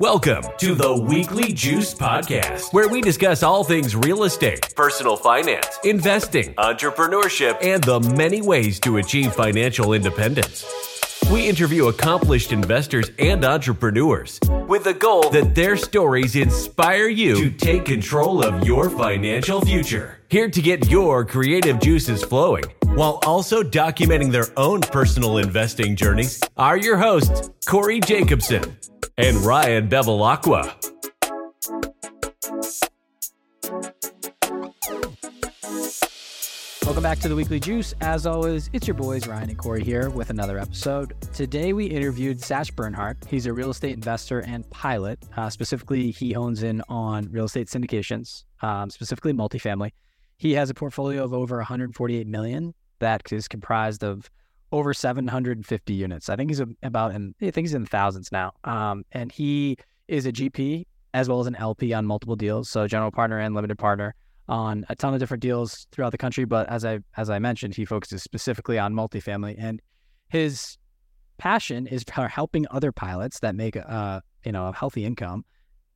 Welcome to the Weekly Juice Podcast, where we discuss all things real estate, personal finance, investing, entrepreneurship, and the many ways to achieve financial independence. We interview accomplished investors and entrepreneurs with the goal that their stories inspire you to take control of your financial future. Here to get your creative juices flowing while also documenting their own personal investing journeys are your hosts, Corey Jacobson and Ryan Bevilacqua. Welcome back to the Weekly Juice. As always, it's your boys Ryan and Corey here with another episode. Today we interviewed Satch Bernhardt. He's a real estate investor and pilot. Uh, specifically, he hones in on real estate syndications, um, specifically multifamily. He has a portfolio of over 148 million that is comprised of over 750 units. I think he's about in I think he's in the thousands now. Um, and he is a GP as well as an LP on multiple deals, so general partner and limited partner on a ton of different deals throughout the country. But as I as I mentioned, he focuses specifically on multifamily, and his passion is for helping other pilots that make a you know a healthy income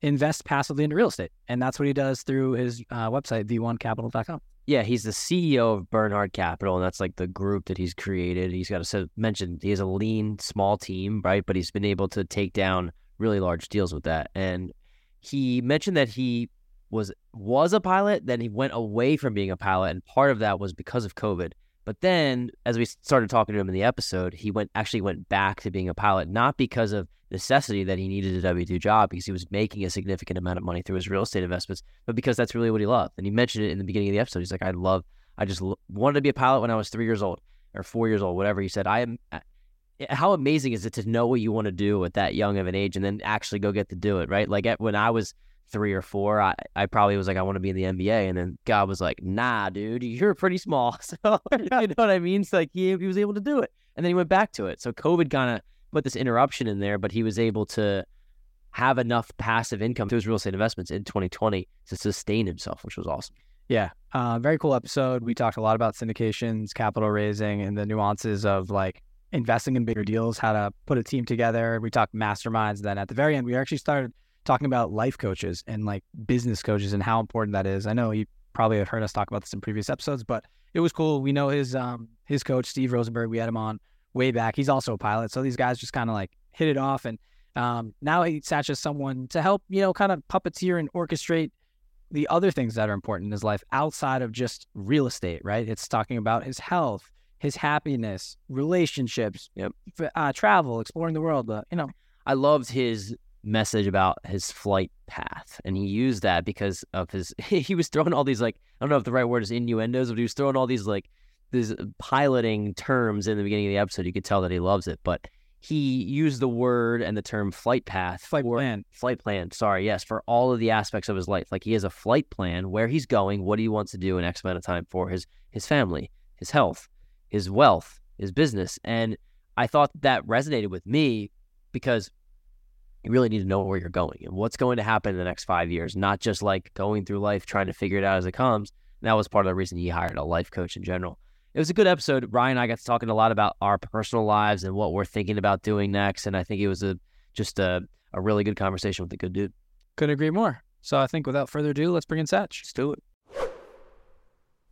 invest passively into real estate, and that's what he does through his uh, website v1capital.com. Yeah, he's the CEO of Bernhardt Capital, and that's like the group that he's created. He's got to mention he has a lean, small team, right? But he's been able to take down really large deals with that. And he mentioned that he was was a pilot, then he went away from being a pilot, and part of that was because of COVID. But then, as we started talking to him in the episode, he went actually went back to being a pilot, not because of necessity that he needed a W two job, because he was making a significant amount of money through his real estate investments, but because that's really what he loved. And he mentioned it in the beginning of the episode. He's like, "I love, I just l- wanted to be a pilot when I was three years old or four years old, whatever." He said, "I am." Eh, how amazing is it to know what you want to do at that young of an age and then actually go get to do it, right? Like when I was three or four, I, I probably was like, I want to be in the NBA. And then God was like, nah, dude, you're pretty small. So, you know what I mean? So, like, he, he was able to do it. And then he went back to it. So, COVID kind of put this interruption in there, but he was able to have enough passive income through his real estate investments in 2020 to sustain himself, which was awesome. Yeah. Uh, very cool episode. We talked a lot about syndications, capital raising, and the nuances of like investing in bigger deals, how to put a team together. We talked masterminds. Then at the very end, we actually started talking about life coaches and like business coaches and how important that is. I know you probably have heard us talk about this in previous episodes, but it was cool. We know his um his coach Steve Rosenberg. We had him on way back. He's also a pilot, so these guys just kind of like hit it off. And um, now he as someone to help you know kind of puppeteer and orchestrate the other things that are important in his life outside of just real estate. Right? It's talking about his health, his happiness, relationships, yep. uh, travel, exploring the world. Uh, you know, I loved his message about his flight path and he used that because of his he was throwing all these like i don't know if the right word is innuendos but he was throwing all these like these uh, piloting terms in the beginning of the episode. You could tell that he loves it but he used the word and the term flight path flight for, plan. flight plan sorry yes for all of the aspects of his life. Like he has a flight plan where he's going what he wants to do in x amount of time for his his family his health his wealth his business. And i thought that resonated with me because you really need to know where you're going and what's going to happen in the next five years, not just like going through life trying to figure it out as it comes. And that was part of the reason he hired a life coach in general. It was a good episode. Ryan and I got to talking a lot about our personal lives and what we're thinking about doing next. And I think it was a just a, a really good conversation with a good dude. Couldn't agree more. So I think without further ado, let's bring in Satch. Let's do it.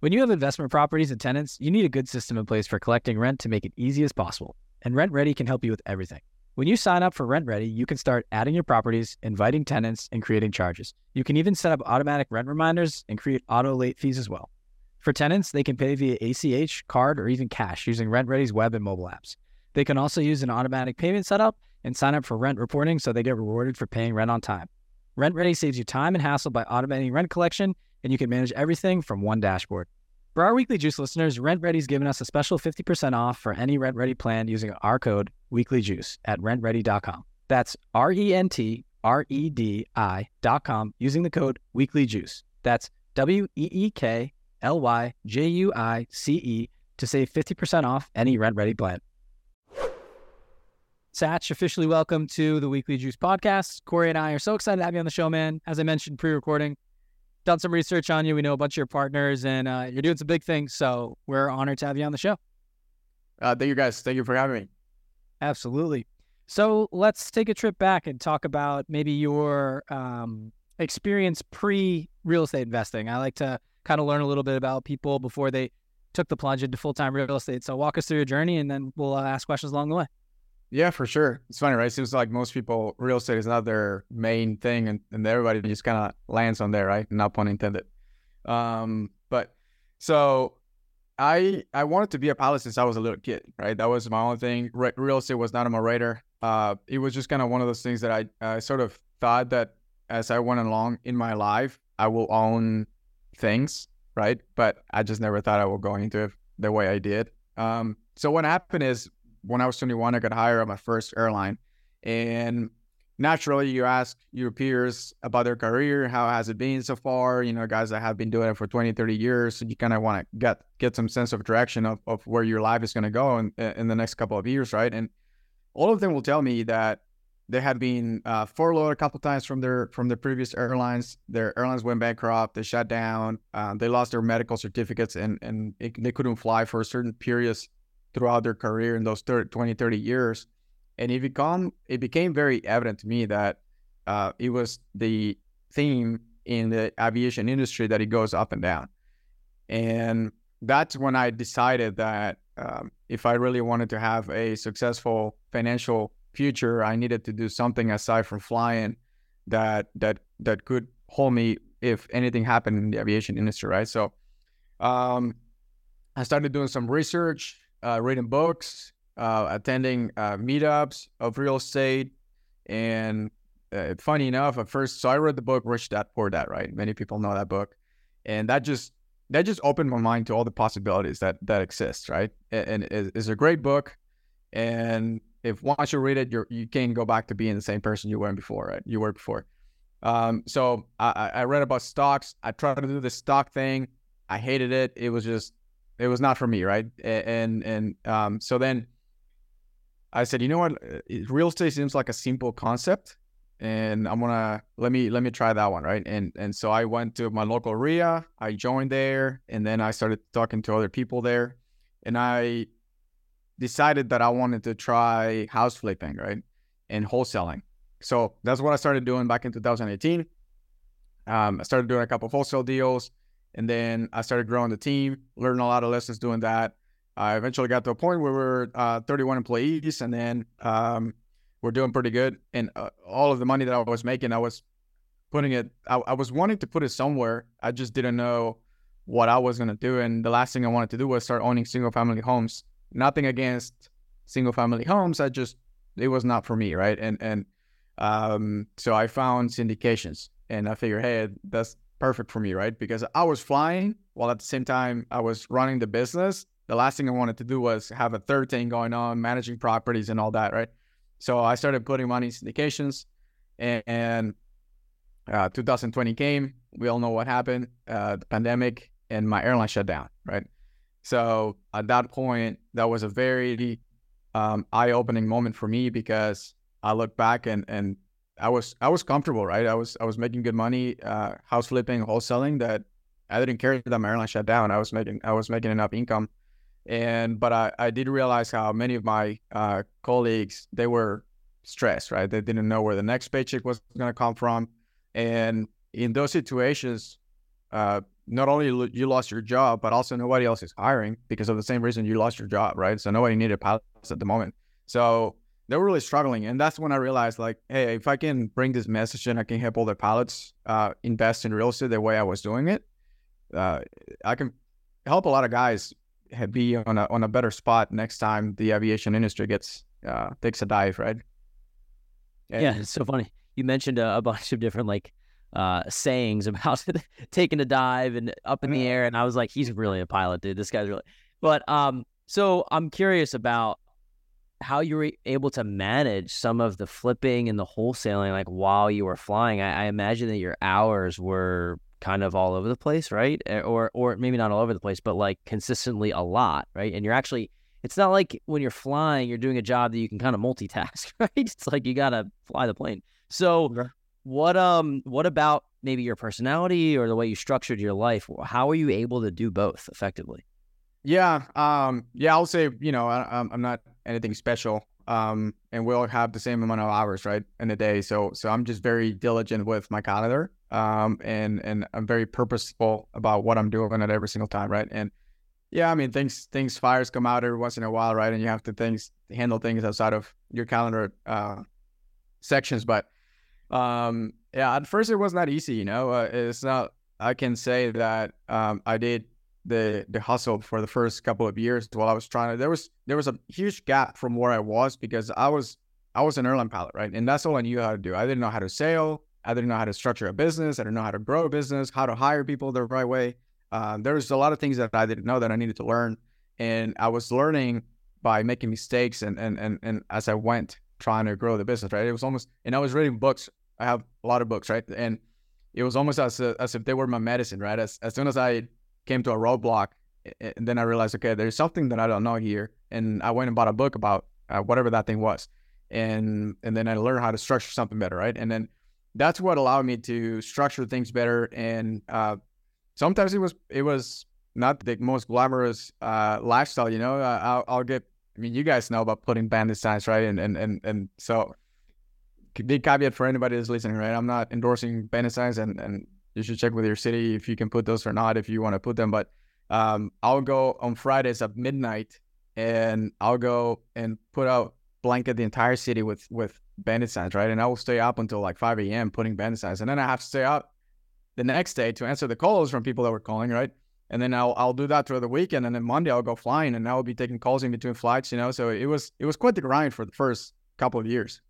When you have investment properties and tenants, you need a good system in place for collecting rent to make it easy as possible. And Rent Ready can help you with everything. When you sign up for Rent Ready, you can start adding your properties, inviting tenants, and creating charges. You can even set up automatic rent reminders and create auto late fees as well. For tenants, they can pay via ACH, card, or even cash using Rent Ready's web and mobile apps. They can also use an automatic payment setup and sign up for rent reporting so they get rewarded for paying rent on time. Rent Ready saves you time and hassle by automating rent collection, and you can manage everything from one dashboard. For our weekly juice listeners, Rent Ready's given us a special 50% off for any Rent Ready plan using our code weeklyjuice at rentready.com. That's R E N T R E D I dot com using the code weeklyjuice. That's W E E K L Y J U I C E to save 50% off any Rent Ready plan. Satch, officially welcome to the Weekly Juice podcast. Corey and I are so excited to have you on the show, man. As I mentioned pre recording, done some research on you. We know a bunch of your partners, and uh, you're doing some big things. So we're honored to have you on the show. Uh, thank you guys. Thank you for having me. Absolutely. So let's take a trip back and talk about maybe your um, experience pre real estate investing. I like to kind of learn a little bit about people before they took the plunge into full time real estate. So walk us through your journey, and then we'll uh, ask questions along the way. Yeah, for sure. It's funny, right? It seems like most people, real estate is not their main thing, and, and everybody just kind of lands on there, right? Not pun intended. Um, but so I I wanted to be a pilot since I was a little kid, right? That was my only thing. Re- real estate was not on my radar. Uh, it was just kind of one of those things that I I sort of thought that as I went along in my life, I will own things, right? But I just never thought I would go into it the way I did. Um, so what happened is when I was 21, I got hired on my first airline, and naturally you ask your peers about their career how has it been so far? You know guys that have been doing it for 20 30 years you kind of want to get get some sense of direction of, of where your life is going to go in, in the next couple of years right? And all of them will tell me that they had been uh, furloughed a couple times from their from their previous airlines. Their airlines went bankrupt they shut down uh, they lost their medical certificates and and it, they couldn't fly for a certain periods throughout their career in those 30, 20 30 years and it become it became very evident to me that uh, it was the theme in the aviation industry that it goes up and down, and that's when I decided that um, if I really wanted to have a successful financial future, I needed to do something aside from flying that that that could hold me if anything happened in the aviation industry, right? So, um, I started doing some research, uh, reading books, uh, attending uh, meetups of real estate. And uh, funny enough, at first, so I read the book Rich Dad Poor Dad, right? Many people know that book, and that just that just opened my mind to all the possibilities that that exist, right? And, and it's a great book, and if once you read it, you you can't go back to being the same person you were before, right? You were before. Um, so I, I read about stocks. I tried to do the stock thing. I hated it. It was just, it was not for me, right? And and um, so then I said, you know what, uh, real estate seems like a simple concept, and I'm gonna let me let me try that one, right? And and so I went to my local REIA, I joined there, and then I started talking to other people there, and I decided that I wanted to try house flipping, right, and wholesaling. So that's what I started doing back in 2018. Um, I started doing a couple of wholesale deals, and then I started growing the team, learning a lot of lessons doing that. I eventually got to a point where we are uh, 31 employees, and then um, we're doing pretty good. And uh, all of the money that I was making, I was putting it. I, I was wanting to put it somewhere. I just didn't know what I was gonna do. And the last thing I wanted to do was start owning single family homes. Nothing against single family homes. I just it was not for me, right? And and um, so I found syndications, and I figured, hey, that's perfect for me, right? Because I was flying while at the same time I was running the business the last thing I wanted to do was have a third thing going on, managing properties and all that, right? So I started putting money in syndications, and, and uh, 2020 came. We all know what happened, uh, the pandemic, and my airline shut down, right? So at that point, that was a very um, eye-opening moment for me because I look back and and I was I was comfortable, right? I was I was making good money, uh, house flipping, wholesaling. That I didn't care that my airline shut down. I was making I was making enough income and but I, I did realize how many of my uh, colleagues they were stressed right they didn't know where the next paycheck was going to come from and in those situations uh, not only you lost your job but also nobody else is hiring because of the same reason you lost your job right so nobody needed pilots at the moment so they were really struggling and that's when i realized like hey if i can bring this message and i can help all the pilots uh, invest in real estate the way i was doing it uh, i can help a lot of guys be on a on a better spot next time the aviation industry gets uh, takes a dive, right? And yeah, it's so funny. You mentioned a, a bunch of different like uh, sayings about taking a dive and up in the air, and I was like, he's really a pilot, dude. This guy's really. But um, so I'm curious about how you were able to manage some of the flipping and the wholesaling, like while you were flying. I, I imagine that your hours were kind of all over the place, right? Eh, or or maybe not all over the place, but like consistently a lot, right? And you're actually it's not like when you're flying, you're doing a job that you can kind of multitask, right? It's like you gotta fly the plane. So what um what about maybe your personality or the way you structured your life? How are you able to do both effectively? Yeah, um, yeah, I'll say you know I, I, am not anything special. um, and we all have the same amount of hours, right, in a day. So so I'm just very diligent with my calendar, um, and and I'm very purposeful about what I'm doing at every single time, right? And yeah, I mean things things fires come out every once in a while, right? And you have to things handle things outside of your calendar uh, sections, but um, yeah, at first it was not easy, you know. Uh, it's not. I can say that um, I did the the hustle for the first couple of years while I was trying to. There was there was a huge gap from where I was because I was I was an airline pilot, right? And that's all I knew how to do. I didn't know how to sail. I didn't know how to structure a business. I didn't know how to grow a business, how to hire people the right way. Um, there was a lot of things that I didn't know that I needed to learn, and I was learning by making mistakes and and and, and as I went trying to grow the business, right? It was almost, and I was reading books. I have a lot of books, right? And it was almost as a, as if they were my medicine, right? As as soon as I came to a roadblock, and then I realized, okay, there's something that I don't know here, and I went and bought a book about uh, whatever that thing was, and and then I learned how to structure something better, right? And then that's what allowed me to structure things better. And uh, sometimes it was it was not the most glamorous uh, lifestyle, you know. I'll, I'll get. I mean, you guys know about putting bandit signs, right? And and and and so big caveat for anybody that's listening, right? I'm not endorsing bandit signs, and and you should check with your city if you can put those or not if you want to put them. But um, I'll go on Fridays at midnight, and I'll go and put out blanket the entire city with with bandit signs, right? And I will stay up until like 5 a.m. putting bandit signs, and then I have to stay up the next day to answer the calls from people that were calling, right? And then I'll I'll do that throughout the weekend, and then Monday I'll go flying, and I'll be taking calls in between flights, you know. So it was it was quite the grind for the first couple of years.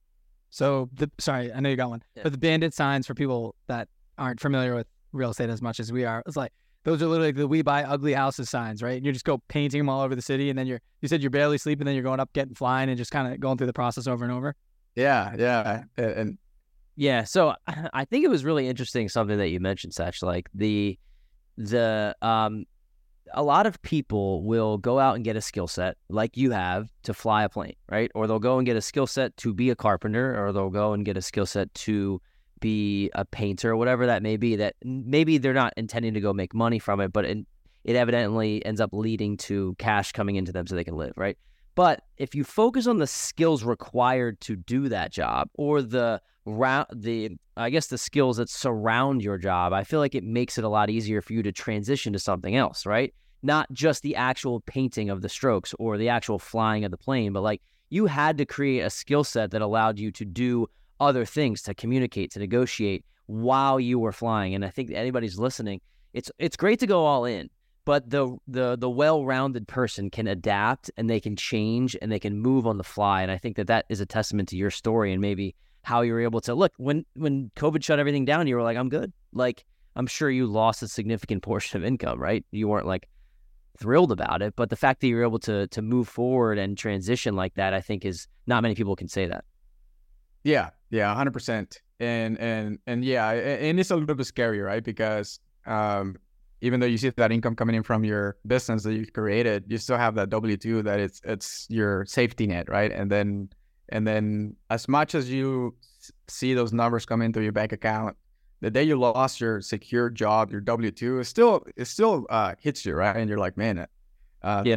So the sorry, I know you got one, yeah. but the bandit signs for people that aren't familiar with real estate as much as we are, it's like those are literally the we buy ugly houses signs, right? And you just go painting them all over the city, and then you're you said you're barely sleeping, then you're going up, getting flying, and just kind of going through the process over and over. Yeah, yeah, and yeah. So I think it was really interesting something that you mentioned, Satch, like the the um a lot of people will go out and get a skill set like you have to fly a plane, right? Or they'll go and get a skill set to be a carpenter, or they'll go and get a skill set to be a painter or whatever that may be. That maybe they're not intending to go make money from it, but it, it evidently ends up leading to cash coming into them so they can live, right? But if you focus on the skills required to do that job or the round the I guess the skills that surround your job, I feel like it makes it a lot easier for you to transition to something else, right? Not just the actual painting of the strokes or the actual flying of the plane, but like you had to create a skill set that allowed you to do other things, to communicate, to negotiate while you were flying. And I think anybody's listening, it's it's great to go all in, but the the the well-rounded person can adapt and they can change and they can move on the fly. And I think that that is a testament to your story and maybe how you were able to look when when COVID shut everything down. You were like, I'm good. Like I'm sure you lost a significant portion of income, right? You weren't like thrilled about it, but the fact that you're able to to move forward and transition like that, I think is not many people can say that. Yeah, yeah, hundred percent. And and and yeah, and it's a little bit scary, right? Because um, even though you see that income coming in from your business that you created, you still have that W two that it's it's your safety net, right? And then and then as much as you see those numbers come into your bank account, the day you lost your secure job, your W two, it still it still uh, hits you, right? And you're like, man, uh, yeah,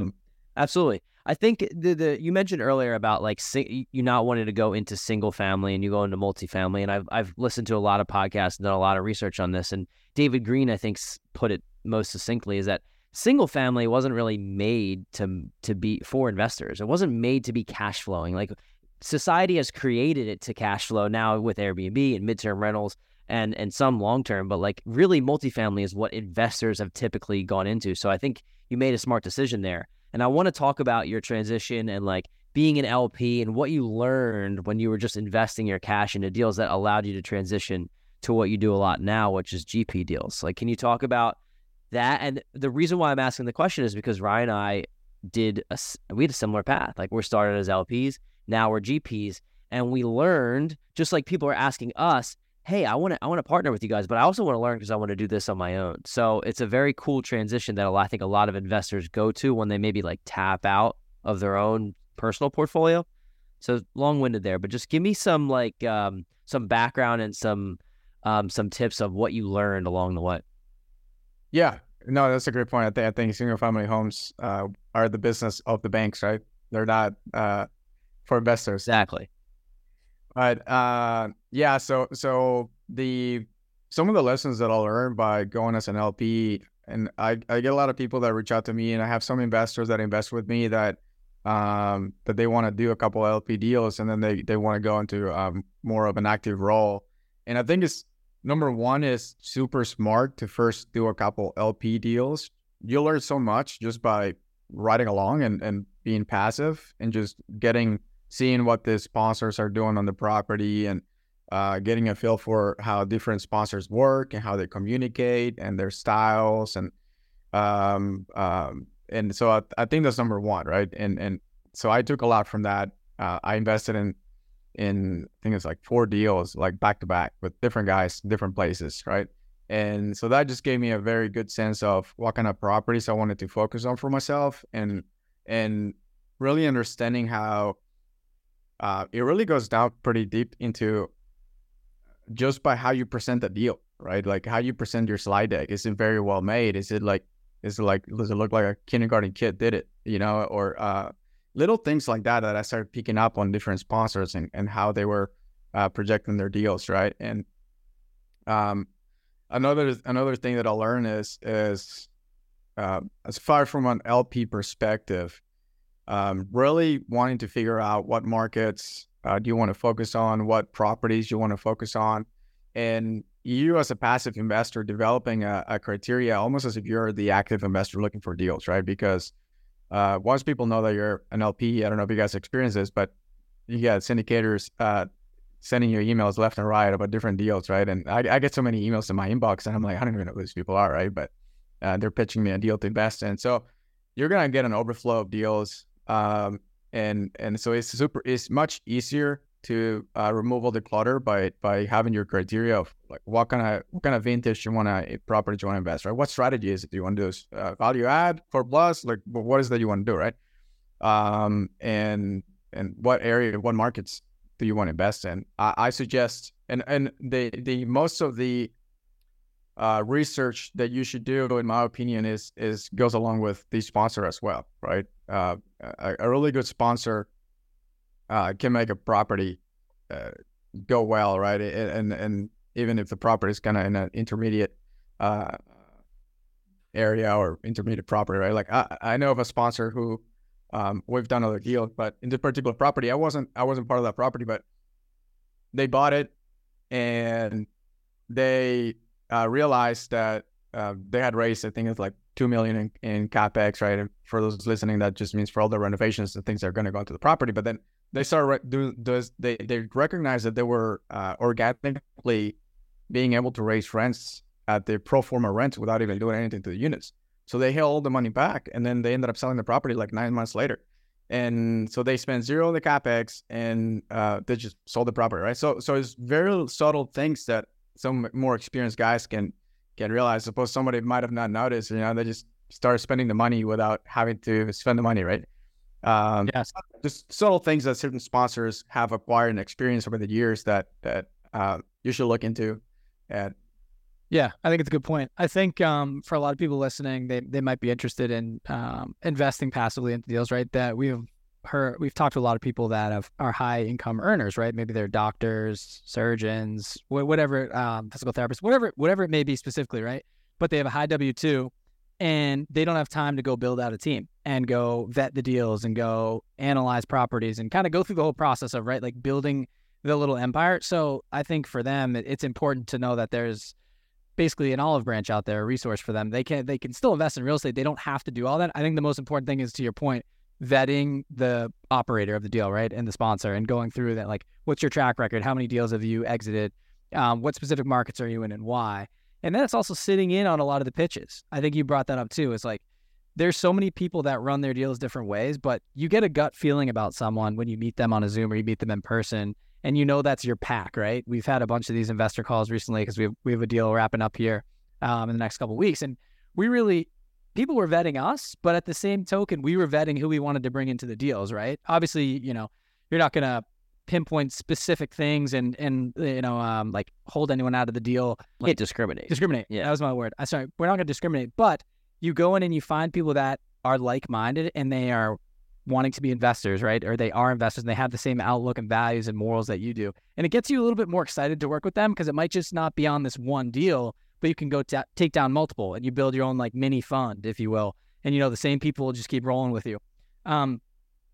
absolutely. I think the the you mentioned earlier about like sing, you not wanting to go into single family and you go into multifamily, and I've I've listened to a lot of podcasts and done a lot of research on this, and David Greene I think put it most succinctly is that single family wasn't really made to to be for investors. It wasn't made to be cash flowing. Like society has created it to cash flow now with Airbnb and midterm rentals and and some long term, but like really multifamily is what investors have typically gone into. So I think you made a smart decision there. And I want to talk about your transition and like being an LP and what you learned when you were just investing your cash into deals that allowed you to transition to what you do a lot now, which is GP deals. Like, can you talk about that? And the reason why I'm asking the question is because Ryan and I did a, we had a similar path. Like, we're started as LPs now we're GPs, and we learned just like people are asking us, "Hey, I want to I want to partner with you guys, but I also want to learn because I want to do this on my own." So it's a very cool transition that I think a lot of investors go to when they maybe like tap out of their own personal portfolio. So long-winded there, but just give me some like um, some background and some um, some tips of what you learned along the way. Yeah, no, that's a great point. I think I think single-family homes uh, are the business of the banks, right? They're not uh, for investors. Exactly. But uh, yeah, so so the some of the lessons that I learned by going as an LP, and I, I get a lot of people that reach out to me, and I have some investors that invest with me that um, that they want to do a couple LP deals, and then they they want to go into um, more of an active role. And I think it's number one is super smart to first do a couple LP deals. You'll learn so much just by riding along and, and being passive and just getting seeing what the sponsors are doing on the property and uh, getting a feel for how different sponsors work and how they communicate and their styles and um, um, and so I, I, think that's number one, right? And and so I took a lot from that. Uh, I invested in in I think it's like four deals, like back to back with different guys, different places, right? And so that just gave me a very good sense of what kind of properties I wanted to focus on for myself, and and really understanding how uh, it really goes down pretty deep into just by how you present the deal, right? Like how you present your slide deck. Is it very well made? Is it like is it like does it look like a kindergarten kid did it? You know, or uh, little things like that that I started picking up on different sponsors and, and how they were uh, projecting their deals, right? And um, another another thing that I learned is is uh, as far from an LP perspective, um, really wanting to figure out what markets uh, do you want to focus on, what properties you want to focus on, and you as a passive investor developing a, a, criteria almost as if you're the active investor looking for deals, right? Because uh, once people know that you're an LP, I don't know if you guys experience this, but you get syndicators uh, sending you emails left and right about different deals, right? And I, I, get so many emails in my inbox, and I'm like, I don't even know who these people are, right? But uh, they're pitching me a deal to invest in, so you're gonna get an overflow of deals. Um, and and so it's super it's much easier to uh, remove all the clutter by by having your criteria of like what kind of what kind of vintage you want to property you want to invest right? What strategy is it? Do you want to do uh, value add for plus? Like what is that you want to do right? Um and and what area what markets do you want to invest in? I, I suggest and and the the most of the uh, research that you should do, in my opinion, is is goes along with the sponsor as well, right? Uh, a, a, really good sponsor uh, can make a property uh, go well, right? And and even if the property is kind of in an intermediate uh, area or intermediate property, right? Like I, I know of a sponsor who um, we've done other deals, but in this particular property, I wasn't I wasn't part of that property, but they bought it and they uh, realized that uh, they had raised, I think it's like two million in, in capex, right? And for those listening, that just means for all the renovations and things that are going to go into the property. But then they started re- do does they they recognized that they were uh, organically being able to raise rents at the pro forma rents without even doing anything to the units. So they held all the money back, and then they ended up selling the property like nine months later. And so they spent zero on the capex, and uh, they just sold the property, right? So so it's very subtle things that some more experienced guys can can realize. Suppose somebody might have not noticed, you know, they just start spending the money without having to spend the money, right? Um, yes. Just subtle things that certain sponsors have acquired and experienced over the years that that uh, you should look into. And yeah, I think it's a good point. I think um, for a lot of people listening, they they might be interested in um, investing passively into deals, right? That we've her we've talked to a lot of people that have are high income earners, right? Maybe they're doctors, surgeons, wh- whatever, um, physical therapists, whatever, whatever it may be specifically, right? But they have a high W two, and they don't have time to go build out a team and go vet the deals and go analyze properties and kind of go through the whole process of right, like building the little empire. So I think for them, it's important to know that there's basically an olive branch out there, a resource for them. They can they can still invest in real estate. They don't have to do all that. I think the most important thing is to your point vetting the operator of the deal, right, and the sponsor, and going through that. Like, what's your track record? How many deals have you exited? Um, what specific markets are you in, and why? And then it's also sitting in on a lot of the pitches. I think you brought that up too. It's like there's so many people that run their deals different ways, but you get a gut feeling about someone when you meet them on a Zoom or you meet them in person, and you know that's your pack, right? We've had a bunch of these investor calls recently because we have, we have a deal wrapping up here um, in the next couple weeks, and we really people were vetting us, but at the same token, we were vetting who we wanted to bring into the deals, right? Obviously, you know, you're not going to pinpoint specific things and and you know um like hold anyone out of the deal like Can't discriminate discriminate yeah that was my word i sorry we're not going to discriminate but you go in and you find people that are like-minded and they are wanting to be investors, right? Or they are investors and they have the same outlook and values and morals that you do. And it gets you a little bit more excited to work with them because it might just not be on this one deal, but you can go take down multiple and you build your own like mini fund, if you will. And you know, the same people will just keep rolling with you. Um,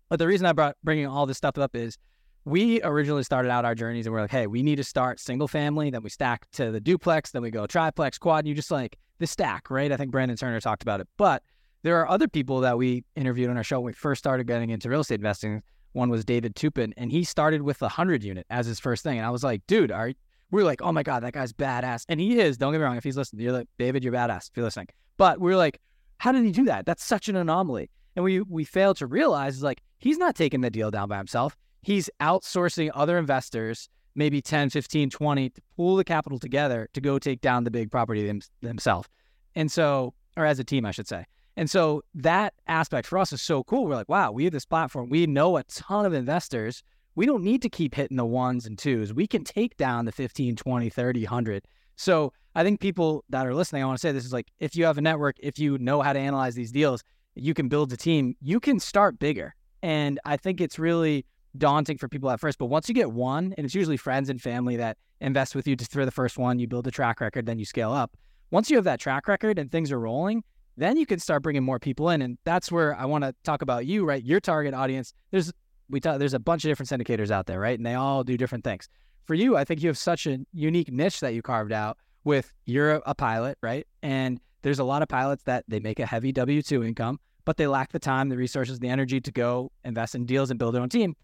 but the reason I brought bringing all this stuff up is we originally started out our journeys and we're like, hey, we need to start single family. Then we stack to the duplex. Then we go triplex, quad. And you just like the stack, right? I think Brandon Turner talked about it. But there are other people that we interviewed on our show when we first started getting into real estate investing. One was David Toupin, and he started with a hundred unit as his first thing. And I was like, dude, are we are like, oh my god, that guy's badass, and he is. Don't get me wrong. If he's listening, you're like, David, you're badass. If you're listening, but we are like, how did he do that? That's such an anomaly. And we we fail to realize is like he's not taking the deal down by himself. He's outsourcing other investors, maybe 10, 15, 20, to pool the capital together to go take down the big property them, themselves. And so, or as a team, I should say. And so that aspect for us is so cool. We're like, wow, we have this platform. We know a ton of investors. We don't need to keep hitting the ones and twos. We can take down the 15, 20, 30, 100. So I think people that are listening, I want to say this is like, if you have a network, if you know how to analyze these deals, you can build a team, you can start bigger. And I think it's really daunting for people at first. But once you get one, and it's usually friends and family that invest with you to for the first one, you build a track record, then you scale up. Once you have that track record and things are rolling, then you can start bringing more people in. And that's where I want to talk about you, right? Your target audience. There's we talk, there's a bunch of different syndicators out there, right? And they all do different things. For you, I think you have such a unique niche that you carved out with you're a pilot, right? And there's a lot of pilots that they make a heavy W two income, but they lack the time, the resources, the energy to go invest in deals and build their own team.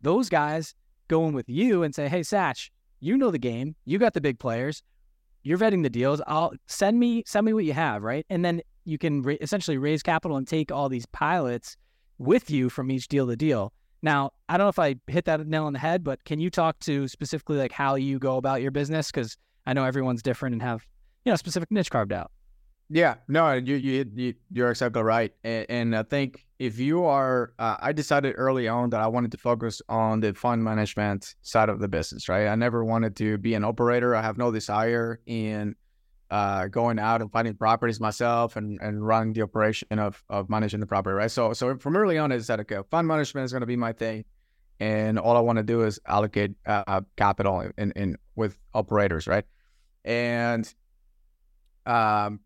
Those guys go in with you and say, "Hey, Satch, you know the game. You got the big players. You're vetting the deals. I'll send me send me what you have, right? And then you can ra- essentially raise capital and take all these pilots with you from each deal to deal. Now, I don't know if I hit that nail on the head, but can you talk to specifically like how you go about your business? Because I know everyone's different and have you know specific niche carved out. Yeah, no, you you, you are exactly right, and, and, I think if you are, uh, I decided early on that I wanted to focus on the fund management side of the business. Right, I never wanted to be an operator. I have no desire in uh, going out and finding properties myself and, and running the operation of, of managing the property, right? So so from early on, I said, okay, fund management is going to be my thing, and all I want to do is allocate uh, capital in, in with operators, right? And um,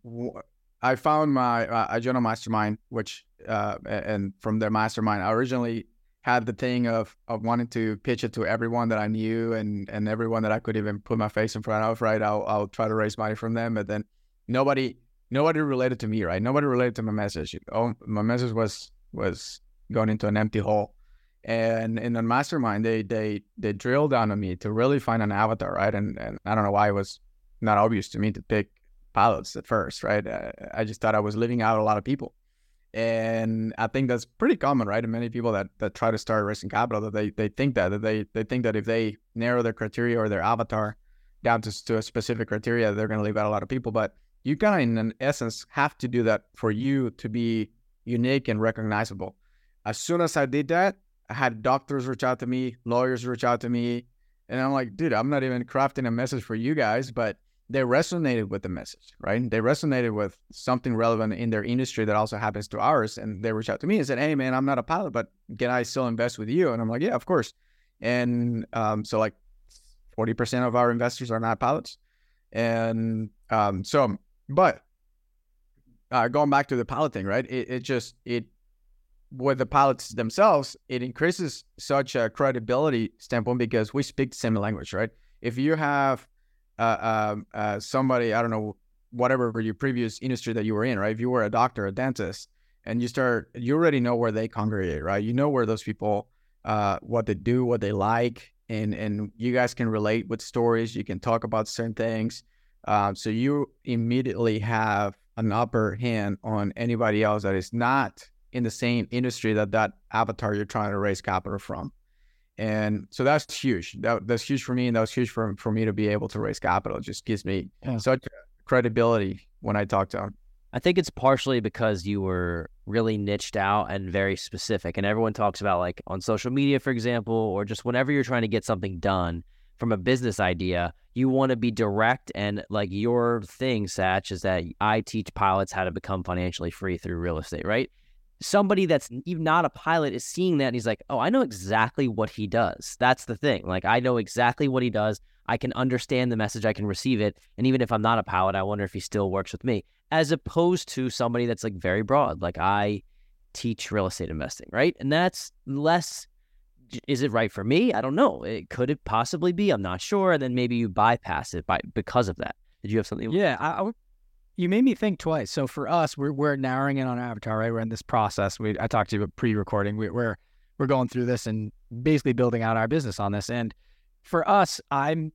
I found my uh, I joined a mastermind, which uh, and from their mastermind, I originally had the thing of of wanting to pitch it to everyone that I knew and and everyone that I could even put my face in front of. Right, I'll I'll try to raise money from them, but then nobody nobody related to me. Right, nobody related to my message. Oh, my message was was going into an empty hole. And in the mastermind, they they they drilled down on me to really find an avatar, right? And and I don't know why it was not obvious to me to pick pilots at first, right? I, I just thought I was leaving out a lot of people and I think that's pretty common, right? And many people that, that try to start raising capital that they, they think that, that they they think that if they narrow their criteria or their avatar down to, to a specific criteria, they're going to leave out a lot of people. But you kind of, in an essence, have to do that for you to be unique and recognizable. As soon as I did that, I had doctors reach out to me, lawyers reach out to me, and I'm like, dude, I'm not even crafting a message for you guys, but they resonated with the message, right? They resonated with something relevant in their industry that also happens to ours. And they reached out to me and said, Hey, man, I'm not a pilot, but can I still invest with you? And I'm like, Yeah, of course. And um, so, like, 40% of our investors are not pilots. And um, so, but uh, going back to the pilot thing, right? It, it just, it, with the pilots themselves, it increases such a credibility standpoint because we speak the same language, right? If you have uh, um, uh, somebody, I don't know, whatever your previous industry that you were in, right? If you were a doctor, a dentist, and you start, you already know where they congregate, right? You know where those people, uh, what they do, what they like, and and you guys can relate with stories. You can talk about certain things, um, so you immediately have an upper hand on anybody else that is not in the same industry that that avatar you're trying to raise capital from. And so that's huge. That, that's huge for me. And that was huge for, for me to be able to raise capital. It just gives me yeah. such credibility when I talk to them. I think it's partially because you were really niched out and very specific. And everyone talks about, like, on social media, for example, or just whenever you're trying to get something done from a business idea, you want to be direct. And, like, your thing, Satch, is that I teach pilots how to become financially free through real estate, right? Somebody that's even not a pilot is seeing that and he's like, oh, I know exactly what he does. That's the thing. Like, I know exactly what he does. I can understand the message, I can receive it. And even if I'm not a pilot, I wonder if he still works with me, as opposed to somebody that's like very broad. Like, I teach real estate investing, right? And that's less. Is it right for me? I don't know. It could it possibly be. I'm not sure. And then maybe you bypass it by because of that. Did you have something? Yeah, I, I, you made me think twice. So for us, we're we're narrowing in on avatar, right? We're in this process. We I talked to you about pre-recording. We, we're we're going through this and basically building out our business on this. And for us, I'm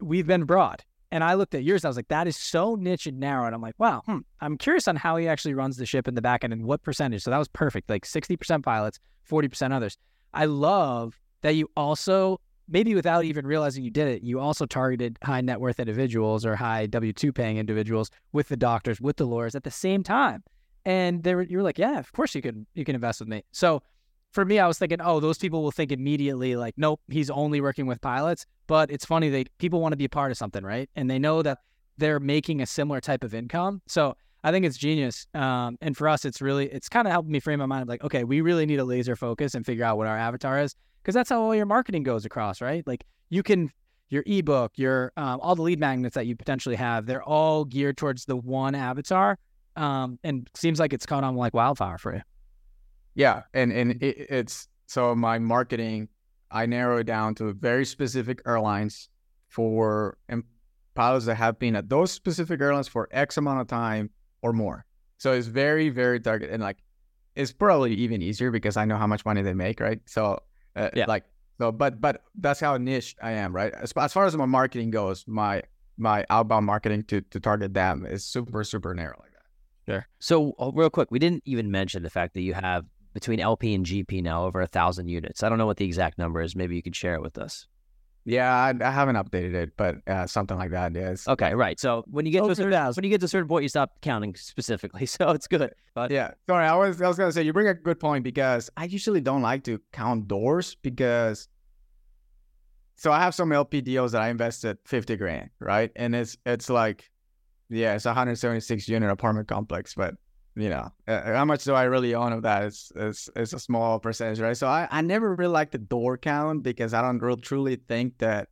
we've been broad. And I looked at yours. I was like, that is so niche and narrow. And I'm like, wow, hmm, I'm curious on how he actually runs the ship in the back end and what percentage. So that was perfect. Like 60% pilots, 40% others. I love that you also maybe without even realizing you did it, you also targeted high net worth individuals or high W 2 paying individuals with the doctors, with the lawyers at the same time. And they were, you were like, yeah, of course you can, you can invest with me. So for me, I was thinking, oh, those people will think immediately like, nope, he's only working with pilots. But it's funny, they people want to be a part of something, right? And they know that they're making a similar type of income. So I think it's genius. Um, and for us, it's really, it's kind of helped me frame my mind like, okay, we really need a laser focus and figure out what our avatar is because that's how all your marketing goes across, right? Like you can your ebook, your um, all the lead magnets that you potentially have, they're all geared towards the one avatar, um, and seems like it's caught on like wildfire for you. Yeah, and and it, it's so my marketing, I narrow it down to very specific airlines for pilots that have been at those specific airlines for X amount of time or more. So it's very very target and like it's probably even easier because I know how much money they make, right? So uh, yeah. Like so, but but that's how niche I am, right? As, as far as my marketing goes, my my outbound marketing to to target them is super super narrow like that. Sure. So uh, real quick, we didn't even mention the fact that you have between LP and GP now over a thousand units. I don't know what the exact number is. Maybe you could share it with us. Yeah, I, I haven't updated it, but uh, something like that. Yes. Okay, right. So when you get to a certain when you get to a certain point, you stop counting specifically. So it's good. But yeah, sorry, I was I was gonna say you bring a good point because I usually don't like to count doors because. So I have some LP deals that I invested fifty grand, right? And it's it's like, yeah, it's a 176 unit apartment complex, but you know, uh, how much do I really own of that? It's, it's, it's a small percentage, right? So I, I never really like the door count because I don't really truly think that,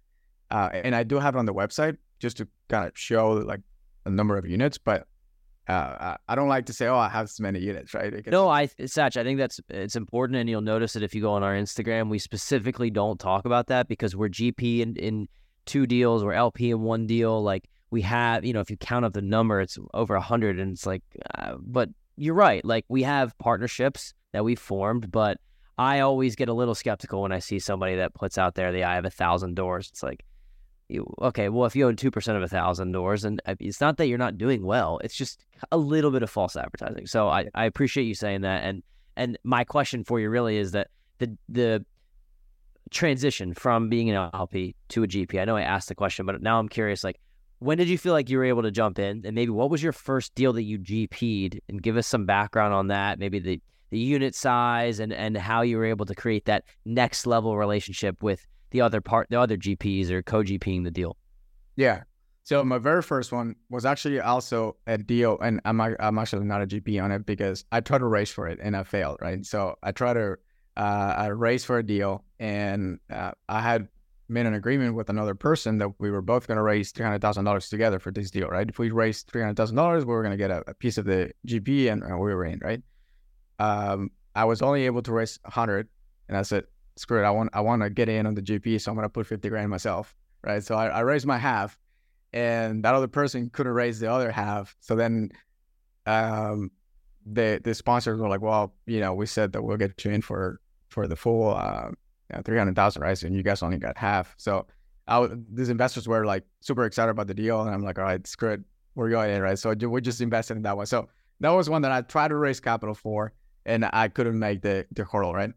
uh, and I do have it on the website just to kind of show like a number of units, but uh, I don't like to say, oh, I have this many units, right? Because no, I, Satch, I think that's, it's important. And you'll notice that if you go on our Instagram, we specifically don't talk about that because we're GP in, in two deals, we're LP in one deal. Like, we have, you know, if you count up the number, it's over a hundred, and it's like, uh, but you're right. Like we have partnerships that we formed, but I always get a little skeptical when I see somebody that puts out there the I have a thousand doors. It's like, you, okay, well, if you own two percent of a thousand doors, and it's not that you're not doing well, it's just a little bit of false advertising. So I, I appreciate you saying that, and and my question for you really is that the the transition from being an LP to a GP. I know I asked the question, but now I'm curious, like when did you feel like you were able to jump in? And maybe what was your first deal that you GP'd? And give us some background on that, maybe the, the unit size and, and how you were able to create that next level relationship with the other part, the other GPs or co GPing the deal. Yeah. So my very first one was actually also a deal, and I'm I'm actually not a GP on it because I tried to race for it and I failed. Right. So I tried to uh, I race for a deal, and uh, I had made an agreement with another person that we were both going to raise three hundred thousand dollars together for this deal, right? If we raised three hundred thousand dollars, we were going to get a, a, piece of the GP, and, and, we were in, right? Um, I was only able to raise hundred, and I said, "Screw it, I want I want to get in on the GP, so I'm going to put fifty grand myself, right?" So I, I raised my half, and that other person couldn't raise the other half, so then. Um, the the sponsors were like, well, you know, we said that we'll get you in for for the full uh, yeah, 300,000, right? And you guys only got half. So these investors were like super excited about the deal. And I'm like, all right, screw it. We're going in, right? So we just invested in that one. So that was one that I tried to raise capital for and I couldn't make the, the hurdle, right?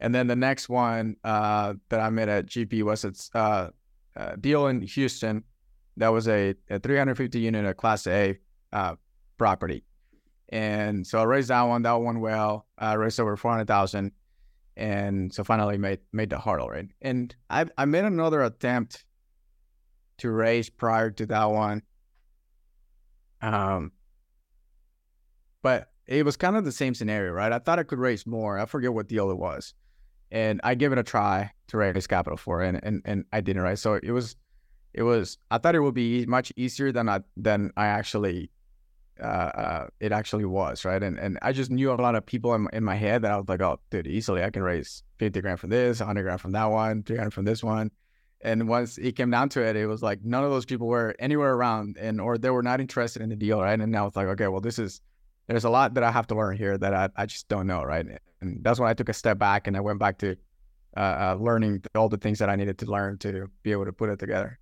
And then the next one uh, that I made at GP was its uh, a deal in Houston. That was a, a 350 unit, a class A uh, property. And so I raised that one, that one well. I raised over 400,000 and so finally made made the hurdle right and i i made another attempt to raise prior to that one um but it was kind of the same scenario, right? I thought I could raise more. I forget what deal it was, and I gave it a try to raise capital for, it, and and and I didn't, right? So it was, it was. I thought it would be much easier than I than I actually, uh, uh it actually was, right? And and I just knew a lot of people in in my head that I was like, oh, dude, easily I can raise fifty grand from this, hundred grand from that one, three hundred from this one. And once it came down to it, it was like none of those people were anywhere around, and or they were not interested in the deal, right? And now it's like, okay, well, this is there's a lot that I have to learn here that I, I just don't know, right? And that's when I took a step back and I went back to uh, uh, learning all the things that I needed to learn to be able to put it together.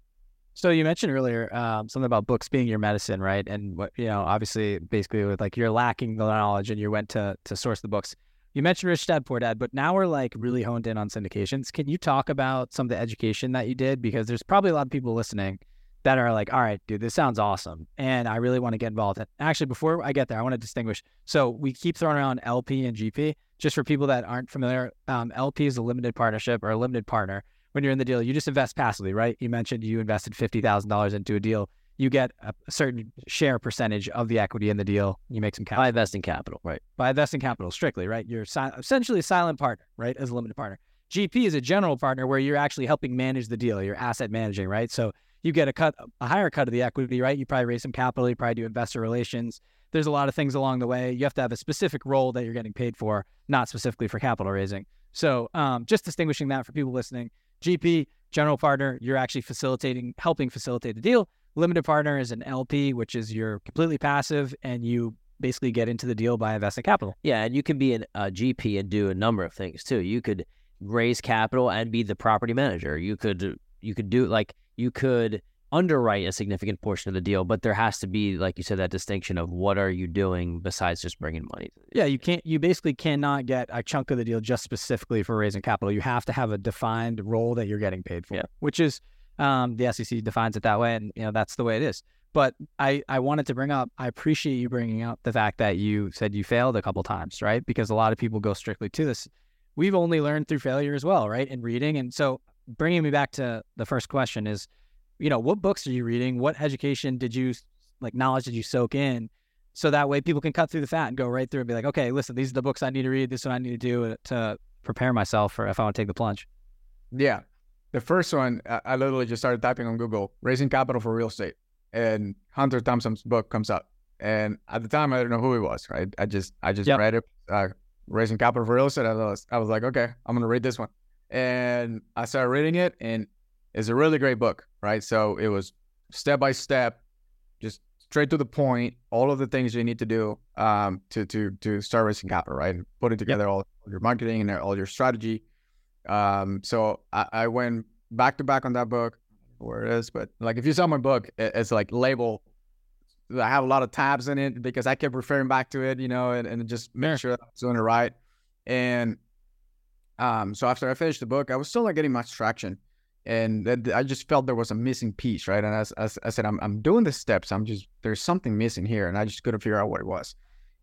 So you mentioned earlier um, something about books being your medicine, right? And what you know, obviously, basically, with like you're lacking the knowledge and you went to to source the books. You mentioned Rich Dad Poor Dad, but now we're like really honed in on syndications. Can you talk about some of the education that you did? Because there's probably a lot of people listening that are like, all right, dude, this sounds awesome. And I really want to get involved. And actually, before I get there, I want to distinguish. So we keep throwing around LP and GP. Just for people that aren't familiar, um, LP is a limited partnership or a limited partner. When you're in the deal, you just invest passively, right? You mentioned you invested $50,000 into a deal. You get a certain share percentage of the equity in the deal. You make some capital. By investing capital, right? By investing capital strictly, right? You're si- essentially a silent partner, right? As a limited partner. GP is a general partner where you're actually helping manage the deal. You're asset managing, right? So you get a cut, a higher cut of the equity, right? You probably raise some capital, you probably do investor relations. There's a lot of things along the way. You have to have a specific role that you're getting paid for, not specifically for capital raising. So, um, just distinguishing that for people listening, GP, general partner, you're actually facilitating, helping facilitate the deal. Limited partner is an LP, which is you're completely passive and you basically get into the deal by investing capital. Yeah, and you can be an, a GP and do a number of things too. You could raise capital and be the property manager. You could you could do like you could underwrite a significant portion of the deal, but there has to be, like you said, that distinction of what are you doing besides just bringing money. Yeah, you can't. You basically cannot get a chunk of the deal just specifically for raising capital. You have to have a defined role that you're getting paid for, yeah. which is um, the SEC defines it that way, and you know that's the way it is. But I, I wanted to bring up, I appreciate you bringing up the fact that you said you failed a couple times, right? Because a lot of people go strictly to this. We've only learned through failure as well, right? In reading. And so bringing me back to the first question is, you know, what books are you reading? What education did you like knowledge did you soak in? So that way people can cut through the fat and go right through and be like, okay, listen, these are the books I need to read. This is what I need to do to prepare myself for if I want to take the plunge. Yeah. The first one, I literally just started typing on Google, raising capital for real estate. And Hunter Thompson's book comes up. And at the time, I didn't know who he was, right? I just, I just yep. read it, uh, raising capital for real estate. I was, I was like, okay, I'm going to read this one. And I started reading it and it's a really great book, right? So it was step by step, just straight to the point, all of the things you need to do um, to to to start raising capital, right? And putting together yep. all your marketing and all your strategy. Um, so I, I, went back to back on that book, where it is, but like if you saw my book, it, it's like label. I have a lot of tabs in it because I kept referring back to it, you know, and, and just make sure I was doing it right. And um, so after I finished the book, I was still not getting much traction and I just felt there was a missing piece, right? And as, as I said, I'm I'm doing the steps. I'm just there's something missing here, and I just couldn't figure out what it was.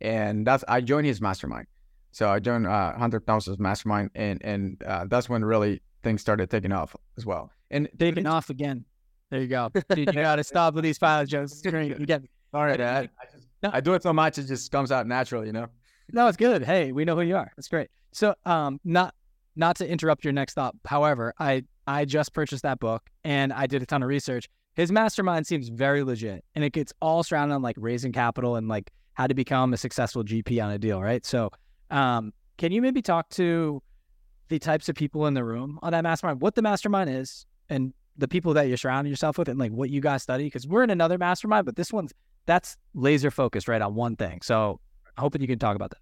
And that's I joined his mastermind. So I joined uh, Hunter Thompson's mastermind, and and uh, that's when really things started taking off as well. And taking off again. There you go, dude. You gotta stop with these file jokes. You get all right. I, I, just, no. I do it so much it just comes out natural, you know. No, it's good. Hey, we know who you are. That's great. So, um, not not to interrupt your next thought. However, I I just purchased that book and I did a ton of research. His mastermind seems very legit and it gets all surrounded on like raising capital and like how to become a successful GP on a deal, right? So, um, can you maybe talk to the types of people in the room on that mastermind, what the mastermind is, and the people that you're surrounding yourself with, and like what you guys study? Because we're in another mastermind, but this one's that's laser focused right on one thing. So, hoping you can talk about that.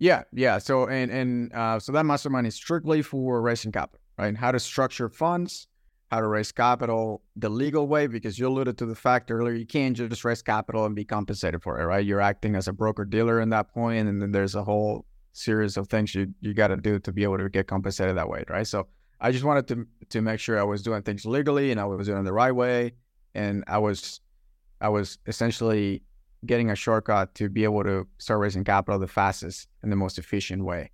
Yeah, yeah. So and and uh, so that mastermind is strictly for raising capital right? How to structure funds, how to raise capital the legal way, because you alluded to the fact earlier, you can't just raise capital and be compensated for it, right? You're acting as a broker dealer in that point, and then there's a whole series of things you you got to do to be able to get compensated that way, right? So I just wanted to to make sure I was doing things legally and I was doing it the right way, and I was I was essentially getting a shortcut to be able to start raising capital the fastest and the most efficient way.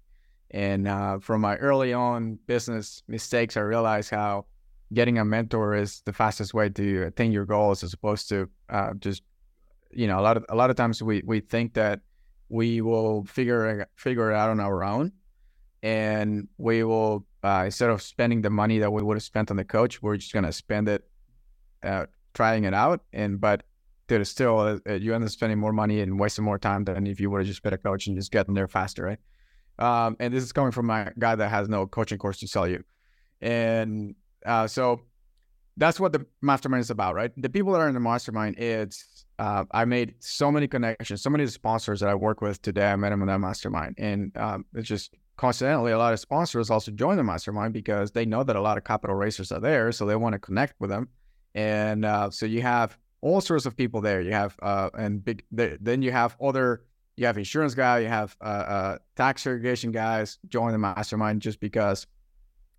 And uh, from my early on business mistakes, I realized how getting a mentor is the fastest way to attain your goals, as opposed to uh, just you know a lot of a lot of times we we think that we will figure figure it out on our own, and we will uh, instead of spending the money that we would have spent on the coach, we're just gonna spend it uh, trying it out. And but dude, still uh, you end up spending more money and wasting more time than if you would have just been a coach and just getting there faster, right? Um, and this is coming from a guy that has no coaching course to sell you, and uh, so that's what the mastermind is about, right? The people that are in the mastermind, it's uh, I made so many connections, so many sponsors that I work with today. I met them in that mastermind, and um, it's just coincidentally a lot of sponsors also join the mastermind because they know that a lot of capital raisers are there, so they want to connect with them, and uh, so you have all sorts of people there. You have uh, and big then you have other you have insurance guy, you have uh, uh, tax segregation guys join the mastermind just because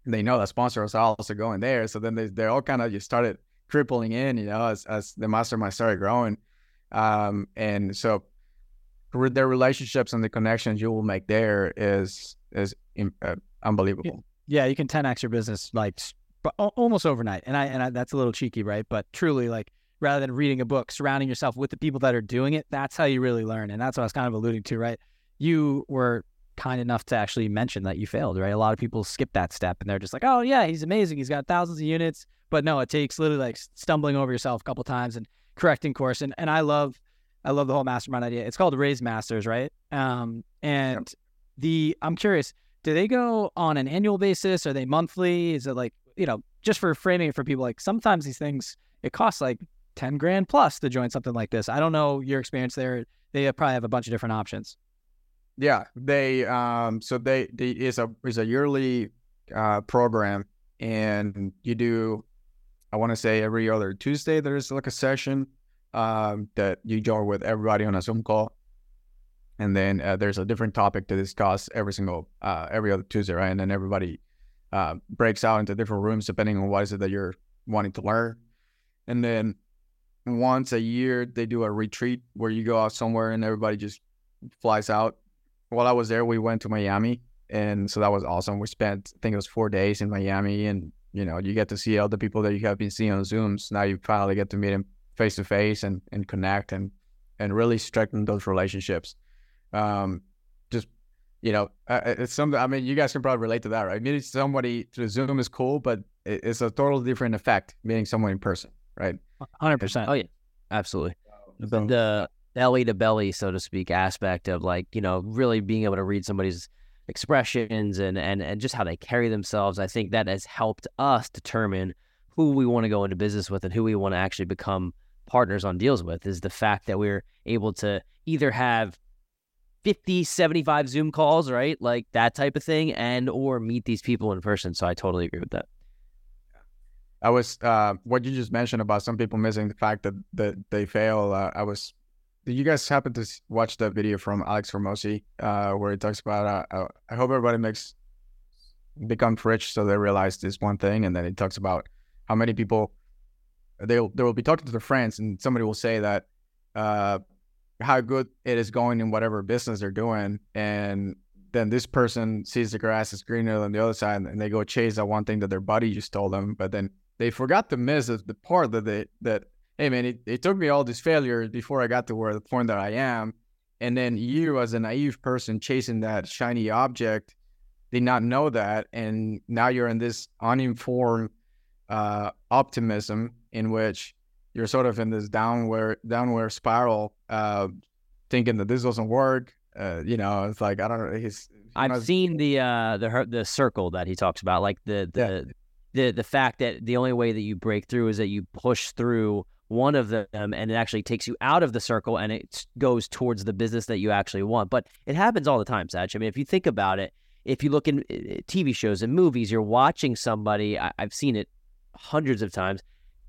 they know that sponsors are also going there. So then they they're all kind of just started crippling in, you know, as as the mastermind started growing, um, and so their relationships and the connections you will make there is is uh, unbelievable. Yeah, you can 10x your business like almost overnight, and I and I, that's a little cheeky, right? But truly, like rather than reading a book, surrounding yourself with the people that are doing it, that's how you really learn. And that's what I was kind of alluding to, right? You were kind enough to actually mention that you failed, right? A lot of people skip that step and they're just like, oh, yeah, he's amazing. He's got thousands of units. But no, it takes literally like stumbling over yourself a couple times and correcting course. And, and I love, I love the whole mastermind idea. It's called Raise Masters, right? Um, and yep. the, I'm curious, do they go on an annual basis? Are they monthly? Is it like, you know, just for framing it for people, like sometimes these things, it costs like 10 grand plus to join something like this. I don't know your experience there. They probably have a bunch of different options. Yeah, they um so they, they is a is a yearly uh program and you do I want to say every other Tuesday there's like a session um that you join with everybody on a Zoom call. And then uh, there's a different topic to discuss every single uh every other Tuesday, right? And then everybody uh breaks out into different rooms depending on what is it that you're wanting to learn. And then once a year they do a retreat where you go out somewhere and everybody just flies out. While I was there, we went to Miami, and so that was awesome. We spent I think it was four days in Miami, and you know you get to see all the people that you have been seeing on Zooms. Now you finally get to meet them face to face and and connect and and really strengthen those relationships. Um, just you know, it's something. I mean, you guys can probably relate to that, right? Meeting somebody through Zoom is cool, but it's a totally different effect meeting someone in person right? Hundred percent. Oh yeah, absolutely. But the belly to belly, so to speak, aspect of like you know really being able to read somebody's expressions and and and just how they carry themselves, I think that has helped us determine who we want to go into business with and who we want to actually become partners on deals with. Is the fact that we're able to either have 50 75 zoom calls right like that type of thing and or meet these people in person so i totally agree with that I was uh, what you just mentioned about some people missing the fact that that they fail. Uh, I was. Did you guys happen to watch the video from Alex Hormozi uh, where he talks about? Uh, uh, I hope everybody makes become rich so they realize this one thing, and then he talks about how many people they they will be talking to their friends, and somebody will say that uh, how good it is going in whatever business they're doing, and then this person sees the grass is greener than the other side, and they go chase that one thing that their buddy just told them, but then they forgot to miss the part that they that hey man, it, it took me all these failures before I got to where the point that I am, and then you as a naive person chasing that shiny object did not know that, and now you're in this uninformed uh, optimism in which you're sort of in this downward downward spiral, uh, thinking that this doesn't work. Uh, you know, it's like I don't know. He's. I've seen the uh the the circle that he talks about, like the the yeah the the fact that the only way that you break through is that you push through one of them and it actually takes you out of the circle and it goes towards the business that you actually want. But it happens all the time, Satch. I mean, if you think about it, if you look in eh, eh, TV shows and movies, you're watching somebody, I, I've seen it hundreds of times.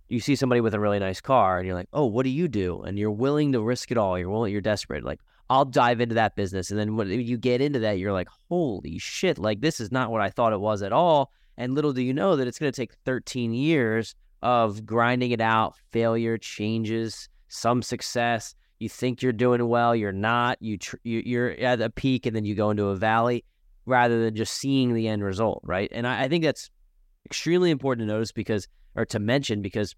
You see somebody with a really nice car and you're like, oh, what do you do? And you're willing to risk it all. You're willing, you're desperate. Like, I'll dive into that business. And then when you get into that, you're like, holy shit, like this is not what I thought it was at all. And little do you know that it's going to take 13 years of grinding it out, failure, changes, some success. You think you're doing well, you're not. You tr- you're at a peak, and then you go into a valley, rather than just seeing the end result, right? And I, I think that's extremely important to notice because, or to mention, because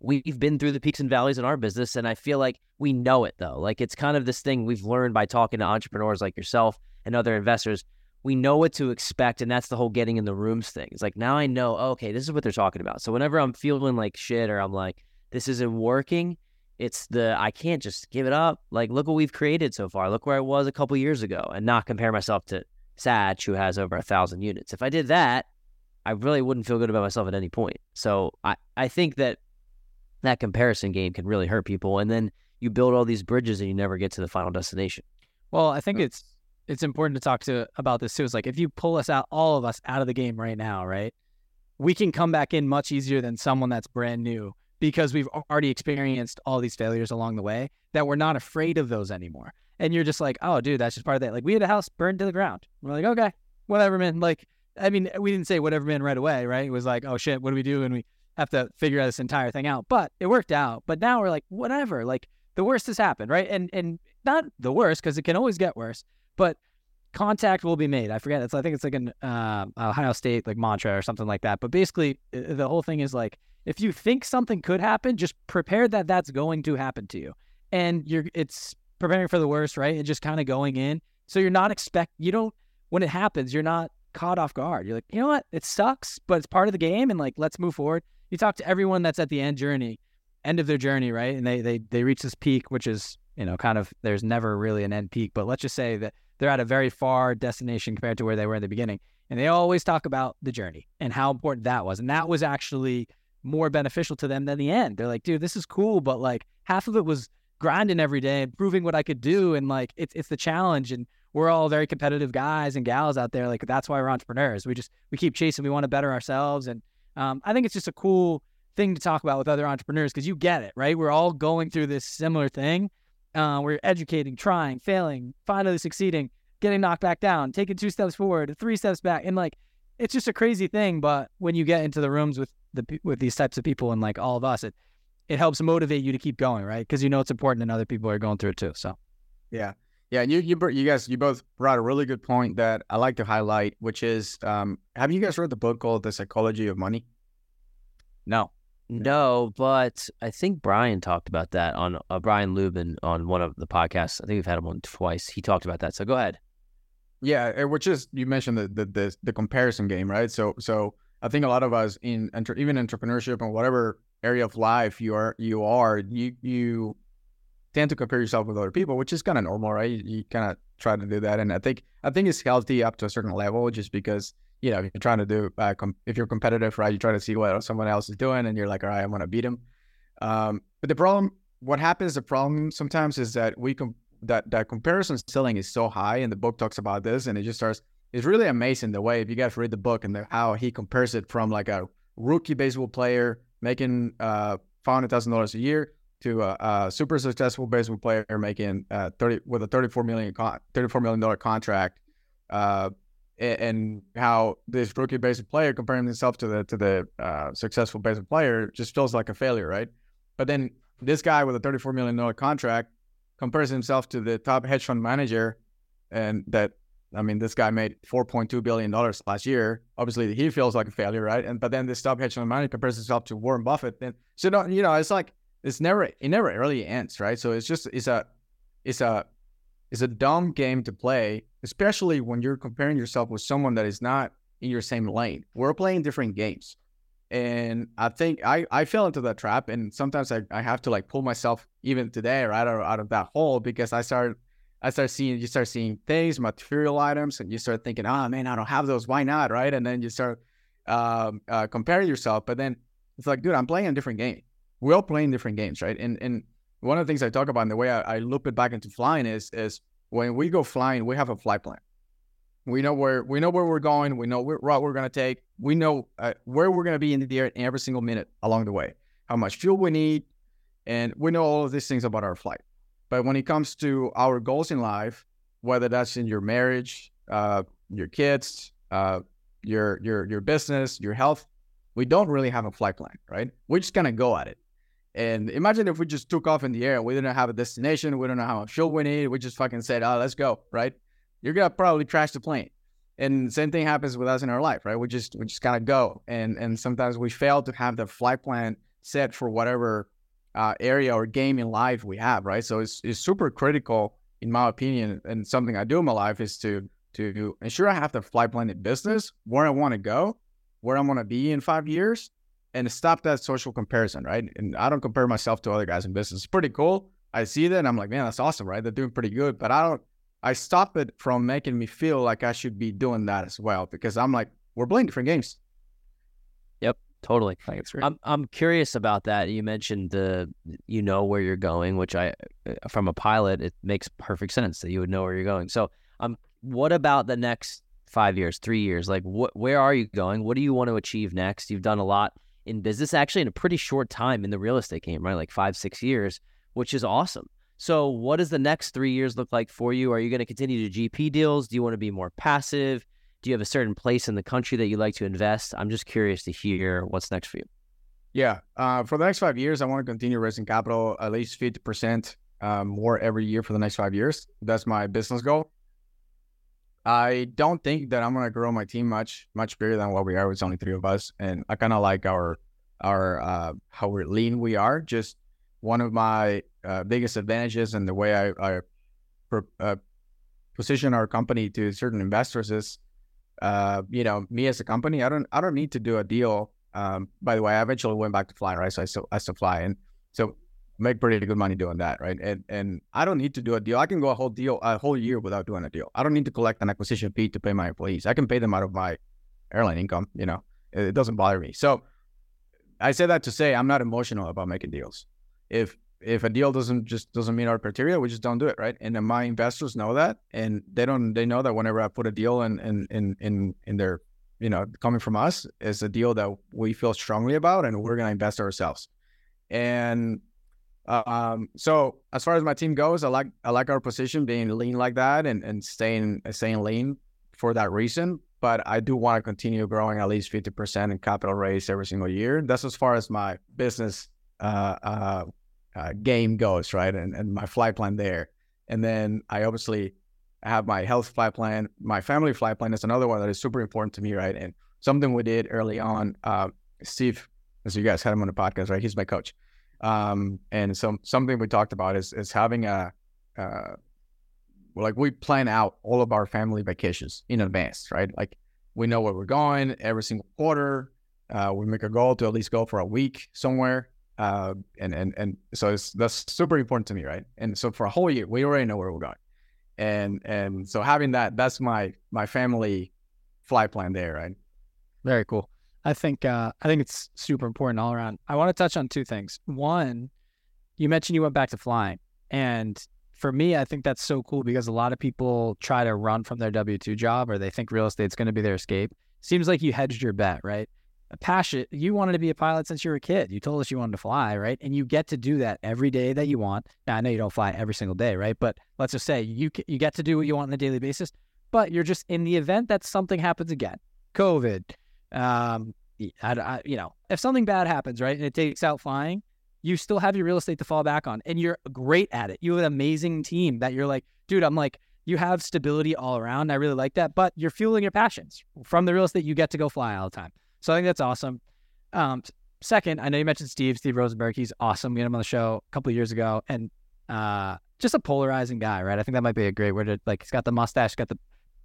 we've been through the peaks and valleys in our business, and I feel like we know it though. Like it's kind of this thing we've learned by talking to entrepreneurs like yourself and other investors. We know what to expect, and that's the whole getting in the rooms thing. It's like now I know, oh, okay, this is what they're talking about. So whenever I'm feeling like shit or I'm like, this isn't working, it's the I can't just give it up. Like, look what we've created so far. Look where I was a couple years ago, and not compare myself to Satch, who has over a thousand units. If I did that, I really wouldn't feel good about myself at any point. So I, I think that that comparison game can really hurt people, and then you build all these bridges and you never get to the final destination. Well, I think it's it's important to talk to about this too. It's like if you pull us out, all of us out of the game right now, right? We can come back in much easier than someone that's brand new because we've already experienced all these failures along the way that we're not afraid of those anymore. And you're just like, oh, dude, that's just part of that. Like we had a house burned to the ground. We're like, okay, whatever, man. Like, I mean, we didn't say whatever, man, right away, right? It was like, oh shit, what do we do? And we have to figure this entire thing out. But it worked out. But now we're like, whatever. Like the worst has happened, right? And and not the worst because it can always get worse, but contact will be made. I forget. It's I think it's like an uh, Ohio State like mantra or something like that. But basically, the whole thing is like if you think something could happen, just prepare that that's going to happen to you, and you're it's preparing for the worst, right? And just kind of going in. So you're not expect you don't when it happens, you're not caught off guard. You're like, you know what? It sucks, but it's part of the game, and like let's move forward. You talk to everyone that's at the end journey, end of their journey, right? And they they they reach this peak, which is you know kind of there's never really an end peak, but let's just say that they're at a very far destination compared to where they were in the beginning. And they always talk about the journey and how important that was. And that was actually more beneficial to them than the end. They're like, dude, this is cool, but like half of it was grinding every day and proving what I could do. And like it's it's the challenge. And we're all very competitive guys and gals out there. Like that's why we're entrepreneurs. We just we keep chasing. We want to better ourselves. And um, I think it's just a cool thing to talk about with other entrepreneurs because you get it, right? We're all going through this similar thing. Uh, we're educating, trying, failing, finally succeeding, getting knocked back down, taking two steps forward, three steps back, and like it's just a crazy thing. But when you get into the rooms with the with these types of people and like all of us, it it helps motivate you to keep going, right? Because you know it's important and other people are going through it too. So, yeah, yeah. And you you you guys you both brought a really good point that I like to highlight, which is um, have you guys read the book called The Psychology of Money? No. No, but I think Brian talked about that on uh, Brian Lubin on one of the podcasts. I think we've had him on twice. He talked about that. So go ahead. Yeah, which is you mentioned the the the, the comparison game, right? So so I think a lot of us in even entrepreneurship and whatever area of life you are you are you you tend to compare yourself with other people, which is kind of normal, right? You, you kind of try to do that, and I think I think it's healthy up to a certain level, just because you know you're trying to do uh, com- if you're competitive, right? You try to see what someone else is doing, and you're like, all right, I want to beat him. Um, but the problem, what happens, the problem sometimes is that we com- that that comparison selling is so high, and the book talks about this, and it just starts. It's really amazing the way if you guys read the book and the, how he compares it from like a rookie baseball player making uh, five hundred thousand dollars a year to a, a, super successful baseball player making uh, thirty with a thirty four million con- thirty four million dollar contract, uh, and, how this rookie baseball player comparing himself to the to the uh, successful baseball player just feels like a failure, right? But then this guy with a thirty four million dollar contract compares himself to the top hedge fund manager, and that I mean, this guy made four point two billion dollars last year. Obviously, he feels like a failure, right? And but then this top hedge fund manager compares himself to Warren Buffett. And so, you know, it's like it's never it never really ends, right? So it's just it's a it's a it's a dumb game to play, especially when you're comparing yourself with someone that is not in your same lane. We're playing different games. And I think I, I fell into that trap. And sometimes I, I have to like pull myself even today right out of, out of that hole because I started I start seeing you start seeing things, material items, and you start thinking, oh man, I don't have those. Why not? Right. And then you start um, uh, comparing yourself. But then it's like, dude, I'm playing a different game. We're all playing different games, right? And and one of the things I talk about and the way I, I loop it back into flying is is when we go flying, we have a flight plan. We know where we know where we're going. We know what route we're going to take. We know uh, where we're going to be in the air every single minute along the way. How much fuel we need, and we know all of these things about our flight. But when it comes to our goals in life, whether that's in your marriage, uh, your kids, uh, your your your business, your health, we don't really have a flight plan, right? We're just gonna go at it. And imagine if we just took off in the air, we didn't have a destination, we don't know how much fuel we need, we just fucking said, "Oh, let's go," right? You're gonna probably crash the plane. And same thing happens with us in our life, right? We just we just kind of go, and and sometimes we fail to have the flight plan set for whatever uh, area or game in life we have, right? So it's, it's super critical, in my opinion, and something I do in my life is to to ensure I have the flight plan in business where I want to go, where I want to be in five years, and stop that social comparison, right? And I don't compare myself to other guys in business. It's pretty cool. I see that and I'm like, man, that's awesome, right? They're doing pretty good, but I don't. I stop it from making me feel like I should be doing that as well because I'm like, we're playing different games. Yep, totally. I think it's great. I'm I'm curious about that. You mentioned the you know where you're going, which I uh, from a pilot it makes perfect sense that you would know where you're going. So, um what about the next 5 years, 3 years? Like what where are you going? What do you want to achieve next? You've done a lot in business actually in a pretty short time in the real estate game, right? Like 5 6 years, which is awesome. So, what does the next 3 years look like for you? Are you going to continue to GP deals? Do you want to be more passive? Do you have a certain place in the country that you like to invest? I'm just curious to hear what's next for you. Yeah. Uh, for the next five years, I want to continue raising capital at least 50% um, more every year for the next five years. That's my business goal. I don't think that I'm to grow my team much, much bigger than what we are. It's only three of us. And I kind of like our, our, uh, how lean we are. Just one of my uh, biggest advantages and the way I, I uh, position our company to certain investors is uh, you know, me as a company, I don't I don't need to do a deal. Um, by the way, I eventually went back to flying, right? So I still I still fly and so make pretty good money doing that, right? And and I don't need to do a deal. I can go a whole deal a whole year without doing a deal. I don't need to collect an acquisition fee to pay my employees. I can pay them out of my airline income, you know. It, doesn't bother me. So I say that to say I'm not emotional about making deals. If if a deal doesn't just doesn't meet our criteria, we just don't do it, right? And then my investors know that, and they don't. They know that whenever I put a deal in in in in, in their, you know, coming from us is a deal that we feel strongly about, and we're gonna invest ourselves. And um, so as far as my team goes, I like I like our position being lean like that, and and staying staying lean for that reason. But I do want to continue growing at least fifty percent in capital raise every single year. That's as far as my business uh, uh, uh, game goes, right? And, and my flight plan there. And then I obviously have my health flight plan. My family flight plan is another one that is super important to me, right? And something we did early on, uh, Steve, as you guys had him on the podcast, right? He's my coach. Um, and so something we talked about is, is having a, uh, like we plan out all of our family vacations in advance, right? Like we know where we're going every single quarter. Uh, we make a goal to at least go for a week somewhere. Uh, and and and so it's, that's super important to me, right? And so for a whole year, we already know where we're going, and and so having that, that's my my family flight plan there, right? Very cool. I think uh, I think it's super important all around. I want to touch on two things. One, you mentioned you went back to flying, and for me, I think that's so cool because a lot of people try to run from their W two job or they think real estate's going to be their escape. Seems like you hedged your bet, right? a passion. You wanted to be a pilot since you were a kid. You told us you wanted to fly, right? And you get to do that every day that you want. Now I know you don't fly every single day, right? But let's just say you you get to do what you want on a daily basis. But you're just in the event that something happens again, COVID, um, I, I, you know, if something bad happens, right, and it takes out flying, you still have your real estate to fall back on, and you're great at it. You have an amazing team that you're like, dude, I'm like, you have stability all around. I really like that, but you're fueling your passions from the real estate. You get to go fly all the time. So I think that's awesome. Um, second, I know you mentioned Steve, Steve Rozenberg. He's awesome. We had him on the show a couple years ago, and uh, just a polarizing guy, right? I think that might be a great word. To, like, he's got the mustache, got the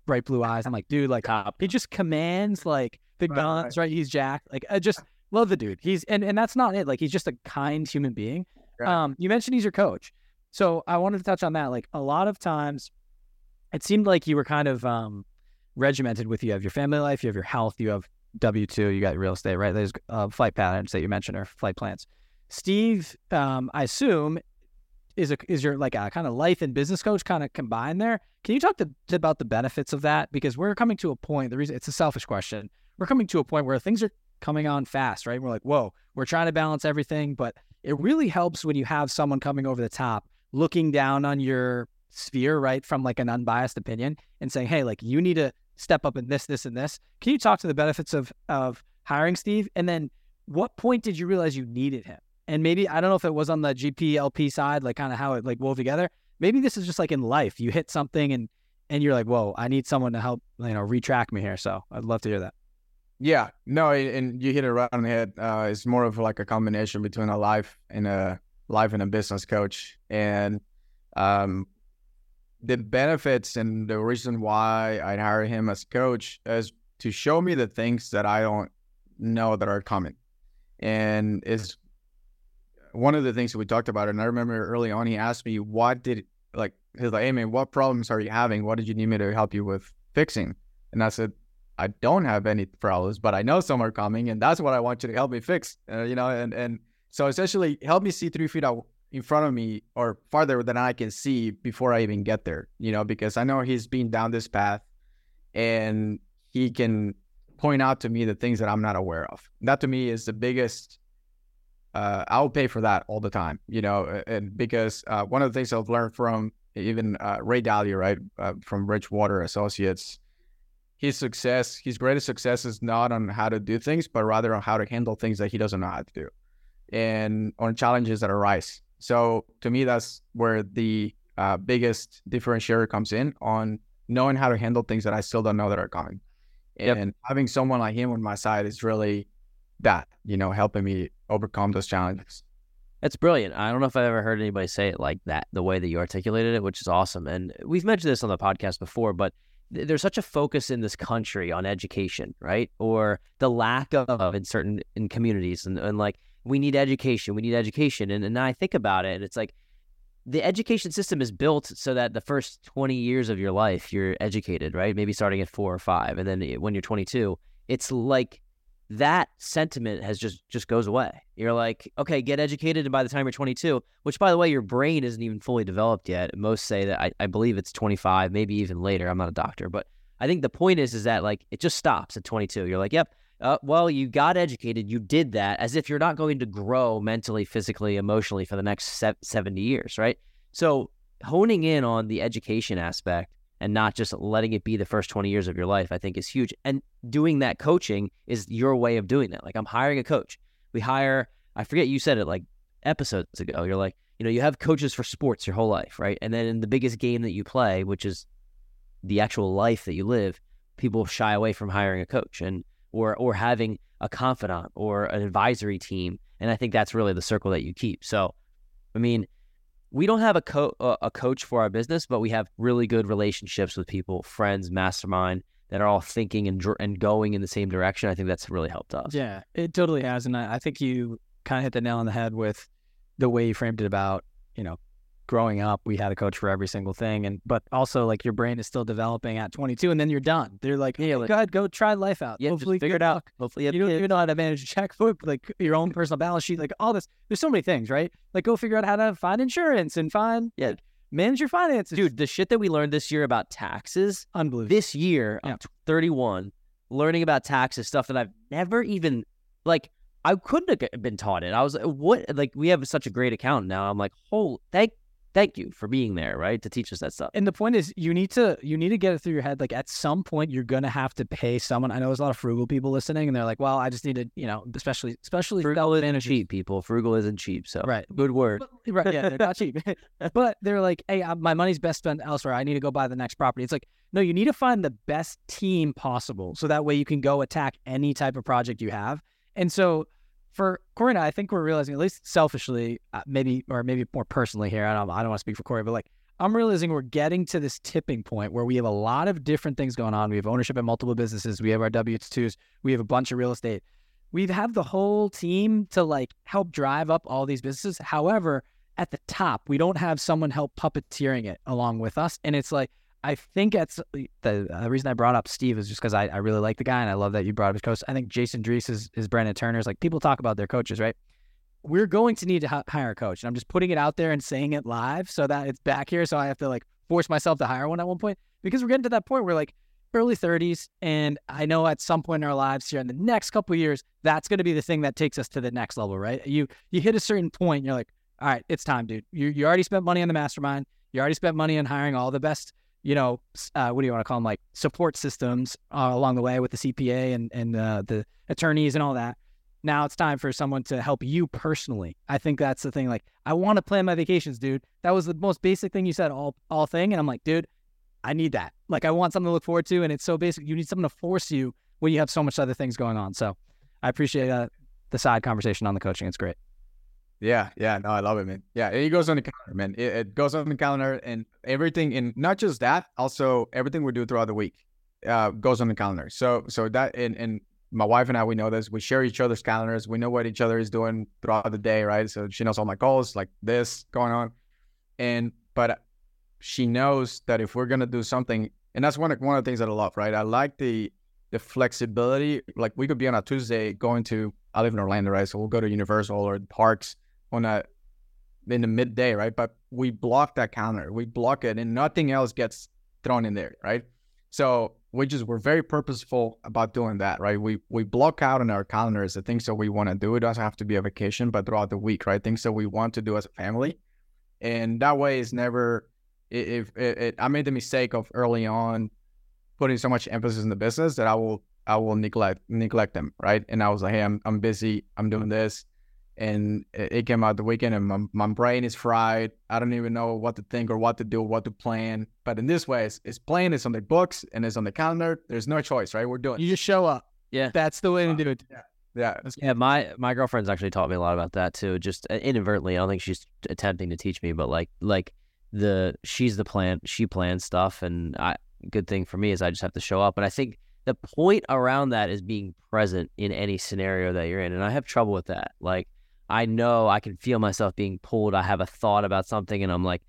bright blue eyes. I'm like, dude, like, he just commands like big balance, right, right? He's Jack. Like, I just love the dude. He's and and that's not it. Like, he's just a kind human being. Right. Um, you mentioned he's your coach, so I wanted to touch on that. Like, a lot of times, it seemed like you were kind of um regimented with you have your family life, you have your health, you have W two, you got real estate, right? There's uh, flight patterns that you mentioned or flight plans. Steve, um, I assume is a is your like a kind of life and business coach kind of combined there. Can you talk to, about the benefits of that? Because we're coming to a point. The reason it's a selfish question. We're coming to a point where things are coming on fast, right? We're like, whoa, we're trying to balance everything, but it really helps when you have someone coming over the top, looking down on your sphere, right, from like an unbiased opinion, and saying, hey, like you need to step up in this, this, and this. Can you talk to the benefits of of hiring Steve? And then what point did you realize you needed him? And maybe I don't know if it was on the GPLP side, like kind of how it like wove together. Maybe this is just like in life. You hit something and and you're like, whoa, I need someone to help, you know, retrack me here. So I'd love to hear that. Yeah, no, and you hit it right on the head. Uh, it's more of like a combination between a life and a life and a business coach, and um, the benefits and the reason why I hired him as coach is to show me the things that I don't know that are coming, and it's one of the things that we talked about. And I remember early on, he asked me, "What did like?" He's like, "Hey man, what problems are you having? What did you need me to help you with fixing?" And I said, I don't have any problems, but I know some are coming, and that's what I want you to help me fix. Uh, you know, and and so essentially help me see three feet out in front of me or farther than I can see before I even get there. You know, because I know he's been down this path, and he can point out to me the things that I'm not aware of. That to me is the biggest. Uh, I'll pay for that all the time, you know, and because uh, one of the things I've learned from even uh, Ray Dalio, right, uh, from Water Associates, his success, his greatest success is not on how to do things, but rather on how to handle things that he doesn't know how to do and on challenges that arise. So to me, that's where the uh, biggest differentiator comes in on knowing how to handle things that I still don't know that are coming. And yep. having someone like him on my side is really that, you know, helping me overcome those challenges. That's brilliant. I don't know if I've ever heard anybody say it like that, the way that you articulated it, which is awesome. And we've mentioned this on the podcast before, but there's such a focus in this country on education, right? Or the lack of in certain in communities, and, and like we need education, we need education, and and I think about it, and it's like the education system is built so that the first 20 years of your life you're educated, right? Maybe starting at four or five, and then eh, when you're 22, it's like that sentiment has just just goes away. You're like, okay, get educated, and by the time you're 22, which by the way, your brain isn't even fully developed yet. Most say that I, I believe it's 25, maybe even later. I'm not a doctor, but I think the point is is that like it just stops at 22. You're like, yep, uh, well, you got educated, you did that, as if you're not going to grow mentally, physically, emotionally for the next 70 years, right? So honing in on the education aspect and not just letting it be the first 20 years of your life, I think is huge. And doing that coaching is your way of doing that. Like I'm hiring a coach. We hire, I forget you said it like episodes ago. You're like, you know, you have coaches for sports your whole life, right? And then in the biggest game that you play, which is the actual life that you live, people shy away from hiring a coach and or or having a confidant or an advisory team. And I think that's really the circle that you keep. So, I mean, we don't have a co- a coach for our business, but we have really good relationships with people, friends, mastermind that are all thinking and and going in the same direction. I think that's really helped us. Yeah, it totally has, and I, I think you kind of hit the nail on the head with the way you framed it about you know growing up, we had a coach for every single thing. And but also like your brain is still developing at 22, and then you're done. They're like, yeah, like, go ahead, go try life out. Yeah, Hopefully, figure it out. Hopefully, you, you don't even know how to manage a checkbook, like your own personal balance sheet, like all this. There's so many things, right? Like go figure out how to find insurance and find yeah. Manage your finances, dude. The shit that we learned this year about taxes, unbelievable. This year, yeah. I'm 31, learning about taxes, stuff that I've never even like. I couldn't have been taught it. I was like, what like we have such a great account now. I'm like, holy thank thank you for being there, right? To teach us that stuff. And the point is you need to you need to get it through your head. Like at some point you're gonna have to pay someone. I know there's a lot of frugal people listening and they're like, Well, I just need to, you know, especially especially frugal isn't cheap, people. Frugal isn't cheap. So right. Good word. But, right, yeah, they're not cheap. but they're like, Hey, uh, my money's best spent elsewhere. I need to go buy the next property. It's like, no, you need to find the best team possible. So that way you can go attack any type of project you have. And so for Corey and I, I think we're realizing, at least selfishly, uh, maybe or maybe more personally here. I don't, I don't want to speak for Corey, but like I'm realizing we're getting to this tipping point where we have a lot of different things going on. We have ownership in multiple businesses. We have our W twos. We have a bunch of real estate. We have the whole team to like help drive up all these businesses. However, at the top, we don't have someone help puppeteering it along with us, and it's like I think that's uh, the, the reason I brought up Steve is just because I, I really like the guy and I love that you brought up his coach. I think Jason Drees is, is Brandon Turner's. Like people talk about their coaches, right? We're going to need to hire a coach. And I'm just putting it out there and saying it live so that it's back here. So I have to like force myself to hire one at one point because we're getting to that point where we're like early 30s. And I know at some point in our lives here in the next couple years, that's going to be the thing that takes us to the next level, right? You, you hit a certain point and you're like, all right, it's time, dude. You, you already spent money on the mastermind. You already spent money on hiring all the best you know, uh, what do you want to call them, like support systems uh, along the way with the CPA and and uh, the attorneys and all that. Now it's time for someone to help you personally. I think that's the thing. Like, I want to plan my vacations, dude. That was the most basic thing you said, all all thing, and I'm like, dude, I need that. Like, I want something to look forward to, and it's so basic. You need something to force you when you have so much other things going on. So I appreciate uh, the side conversation on the coaching. It's great. Yeah, yeah, no, I love it, man. Yeah, it goes on the calendar, man. It, it goes on the calendar, and everything, and not just that, also everything we do throughout the week uh, goes on the calendar. So, so that, and and my wife and I, we know this. We share each other's calendars. We know what each other is doing throughout the day, right? So she knows all my calls, like this going on, and but she knows that if we're gonna do something, and that's one of one of the things that I love, right? I like the the flexibility. Like we could be on a Tuesday going to I live in Orlando, right? So we'll go to Universal or parks on a in the midday, right? But we block that calendar. We block it and nothing else gets thrown in there, right? So we just we're very purposeful about doing that, right? We we block out in our calendars the things that we want to do. It doesn't have to be a vacation, but throughout the week, right? Things that we want to do as a family. And that way it's never if I made the mistake of early on putting so much emphasis in the business that I will I will neglect neglect them, right? And I was like, hey, I'm I'm busy, I'm doing this and it came out the weekend and my, my brain is fried. I don't even know what to think or what to do what to plan. But in this way it's, it's playing it's on the books and it's on the calendar. There's no choice right? We're doing you just show up. Yeah. That's the way to do it. Yeah. Yeah. Yeah my my girlfriend's actually taught me a lot about that too. Just uh, inadvertently i don't think she's attempting to teach me but like like the she's the plan she plans stuff and i good thing for me is i just have to show up. And i think the point around that is being present in any scenario that you're in and i have trouble with that. Like I know I can feel myself being pulled. I have a thought about something and I'm like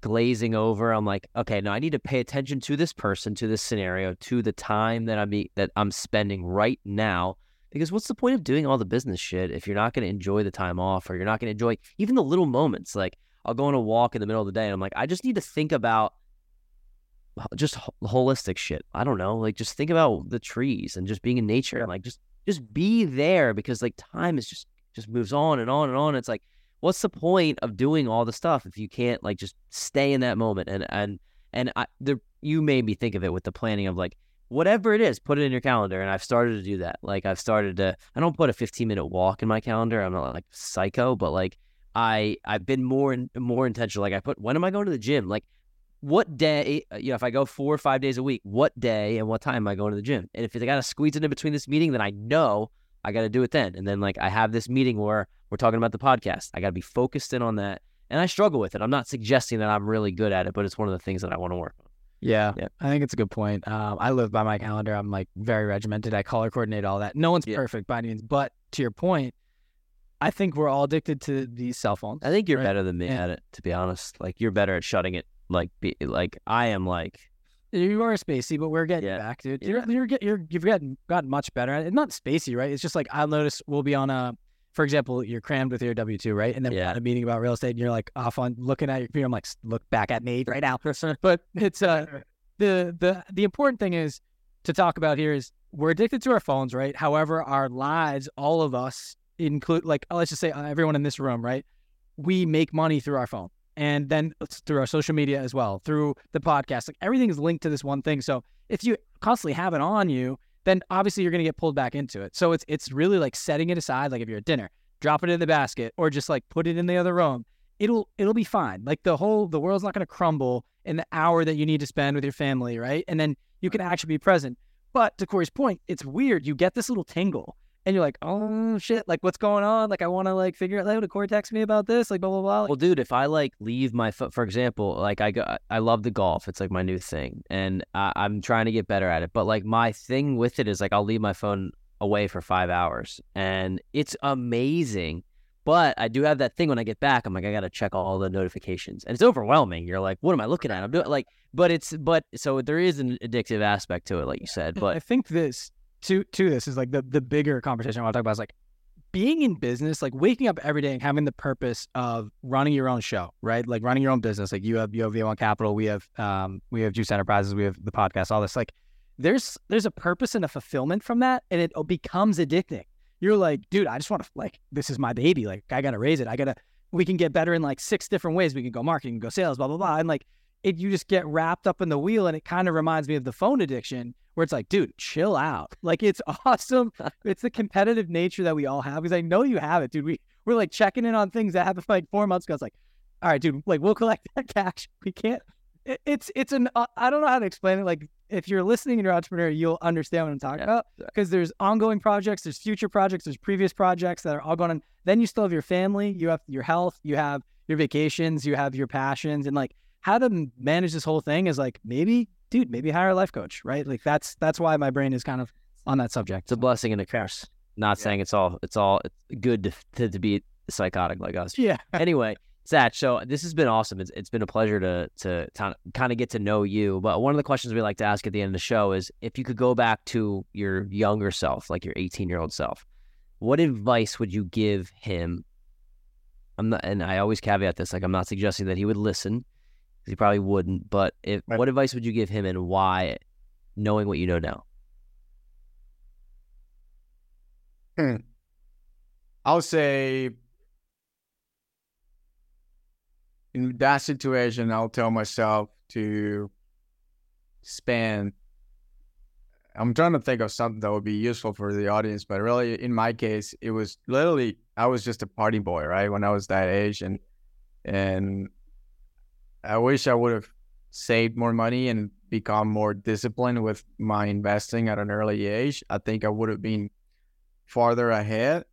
glazing over. I'm like, okay, no, I need to pay attention to this person, to this scenario, to the time that I'm be- that I'm spending right now. Because what's the point of doing all the business shit if you're not going to enjoy the time off or you're not going to enjoy even the little moments? Like I'll go on a walk in the middle of the day and I'm like, I just need to think about just holistic shit. I don't know, like just think about the trees and just being in nature and like just just be there because like time is just just moves on and on and on. It's like, what's the point of doing all the stuff if you can't like just stay in that moment? And and and I, the you made me think of it with the planning of like whatever it is, put it in your calendar. And I've started to do that. Like I've started to. I don't put a 15 minute walk in my calendar. I'm not like psycho, but like I I've been more and more intentional. Like I put when am I going to the gym? Like what day, uh, you know, if I go four or five days a week, what day and what time am I going to the gym? And if I got to squeeze it in between this meeting, then I know I got to do it then. And then like I have this meeting where we're talking about the podcast. I got to be focused in on that. And I struggle with it. I'm not suggesting that I'm really good at it, but it's one of the things that I want to work on. Yeah, yeah, I think it's a good point. Um, I live by my calendar. I'm like very regimented. I color coordinate all that. No one's yeah. perfect by any means, but to your point, I think we're all addicted to these cell phones. I think you're right? better than me yeah. at it, to be honest. Like you're better at shutting it. Like, be, like I am. Like you are spacey, but we're getting yeah. back, dude. You're, you're, you're, you've gotten gotten much better. And not spacey, right? It's just like I'll notice we'll be on a, for example, you're crammed with your W two, right? And then yeah. we're at a meeting about real estate, and you're like off on looking at your computer. I'm like, look back at me right now. but it's uh, the the the important thing is to talk about here is we're addicted to our phones, right? However, our lives, all of us, include like let's just say uh, everyone in this room, right? We make money through our phone and then through our social media as well, through the podcast. Like everything is linked to this one thing. So if you constantly have it on you, then obviously you're going to get pulled back into it. So it's it's really like setting it aside. Like if you're at dinner, drop it in the basket, or just like put it in the other room. It'll it'll be fine. Like the whole the world's not going to crumble in the hour that you need to spend with your family, right? And then you can actually be present. But to Corey's point, it's weird. You get this little tingle and you're like, oh shit, like what's going on? Like I want to like figure out. Did Corey text me about this? Like blah blah blah. Well, dude, if I like leave my foot, for example, like I go, I love the golf. It's like my new thing, and I, I'm trying to get better at it. But like my thing with it is like I'll leave my phone away for five hours, and it's amazing. But I do have that thing when I get back. I'm like, I gotta check all the notifications, and it's overwhelming. You're like, what am I looking at? I'm doing like, but it's but so there is an addictive aspect to it, like you said. But I think this to to this is like the the bigger conversation I want to talk about is like being in business, like waking up every day and having the purpose of running your own show, right? Like running your own business. Like you have you have V1 Capital, we have um we have Juice Enterprises, we have the podcast, all this. Like there's there's a purpose and a fulfillment from that, and it becomes addicting. You're like, dude, I just want to like this is my baby. Like I gotta raise it. I gotta. We can get better in like six different ways. We can go marketing, go sales, blah blah blah, and like it. You just get wrapped up in the wheel, and it kind of reminds me of the phone addiction where it's like, dude, chill out. Like it's awesome. it's the competitive nature that we all have because I know you have it, dude. We we're like checking in on things that happened like four months ago. It's like, all right, dude, like we'll collect that cash. We can't. It, it's it's an uh, I don't know how to explain it. Like if you're listening and you're an entrepreneur, you'll understand what I'm talking Yeah, about because there's ongoing projects, there's future projects, there's previous projects that are all going on. Then you still have your family, you have your health, you have your vacations, you have your passions, and like how to manage this whole thing is like maybe, dude, maybe hire a life coach, right? Like that's that's why my brain is kind of on that subject. It's a blessing and a curse. Not saying it's all it's all it's good to, to, to be psychotic like us. Yeah. anyway, Satch, so this has been awesome. It's, it's been a pleasure to to kind of get to know you. But one of the questions we like to ask at the end of the show is if you could go back to your younger self, like your 18 year old self, what advice would you give him? I'm not, and I always caveat this, like I'm not suggesting that he would listen, he probably wouldn't. But if Right. what advice would you give him, and why, knowing what you know now? Hmm. I'll say in that situation, I'll tell myself to spend. I'm trying to think of something that would be useful for the audience, but really, in my case, it was literally I was just a party boy, right? When I was that age, and and I wish I would have saved more money and become more disciplined with my investing at an early age. I think I would have been farther ahead.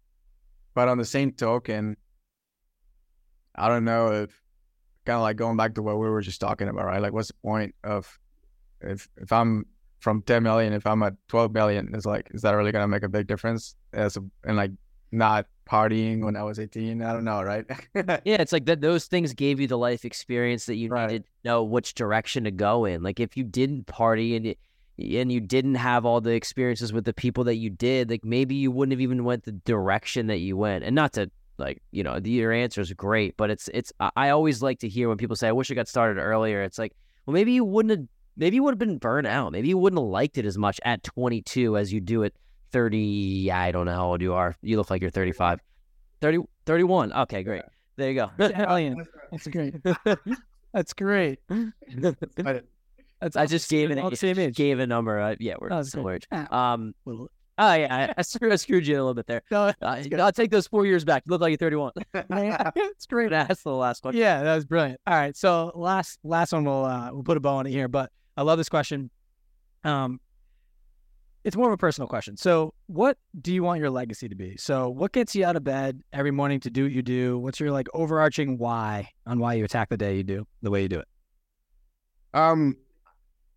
But on the same token, I don't know if kind of like going back to what we were just talking about, right? Like, what's the point of if if I'm from 10 million, if I'm at 12 million, it's like, is that really gonna make a big difference? As a, and like not partying when I was 18, I don't know, right? Yeah, it's like that. Those things gave you the life experience that you Right. needed to know which direction to go in. Like if you didn't party and you, and you didn't have all the experiences with the people that you did, like maybe you wouldn't have even went the direction that you went. And not to like you know the, your answer is great, but it's it's. I always like to hear when people say, "I wish I got started earlier." It's like, well, maybe you wouldn't have. Maybe you would have been burnt out. Maybe you wouldn't have liked it as much at 22 as you do at 30. I don't know how old you are. You look like you're 35. 30, 31. Okay, great. There you go. Italian. That's great. That's great. That's I just gave an all same age. gave a number. Uh, yeah, we're Oh, that's similar age. Um, well, oh yeah, I, I, screwed, I screwed you a little bit there. no, Uh, I'll take those four years back. You look like you're 31. it's great. That's the last question. Yeah, that was brilliant. All right, so last last one we'll uh, we'll put a bow on it here, but I love this question. Um, it's more of a personal question. So, what do you want your legacy to be? So, what gets you out of bed every morning to do what you do? What's your like overarching why on why you attack the day you do the way you do it? Um,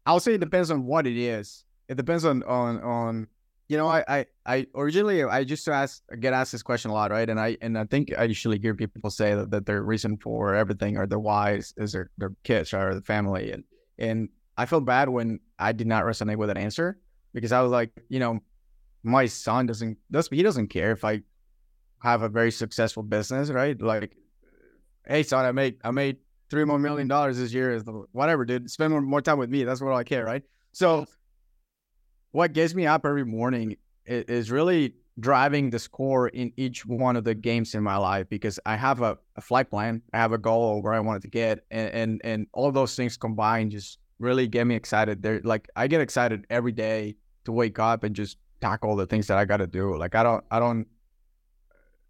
I'll say it depends on what it is. It depends on on on. You know, I I, I originally I used to ask get asked this question a lot, right? And I and I think I usually hear people say that, that their reason for everything or their why is, is their their kids or the family, and and I felt bad when I did not resonate with that answer because I was like, you know, my son doesn't does he doesn't care if I have a very successful business, right? Like, hey son, I made I made three more million dollars this year is whatever, dude. Spend more, more time with me. That's what I care, right? So, what gets me up every morning is, is really driving the score in each one of the games in my life because I have a, a flight plan, I have a goal where I wanted to get, and and, and all those things combined just really get me excited. They're like I get excited every day to wake up and just tackle the things that I got to do. Like I don't I don't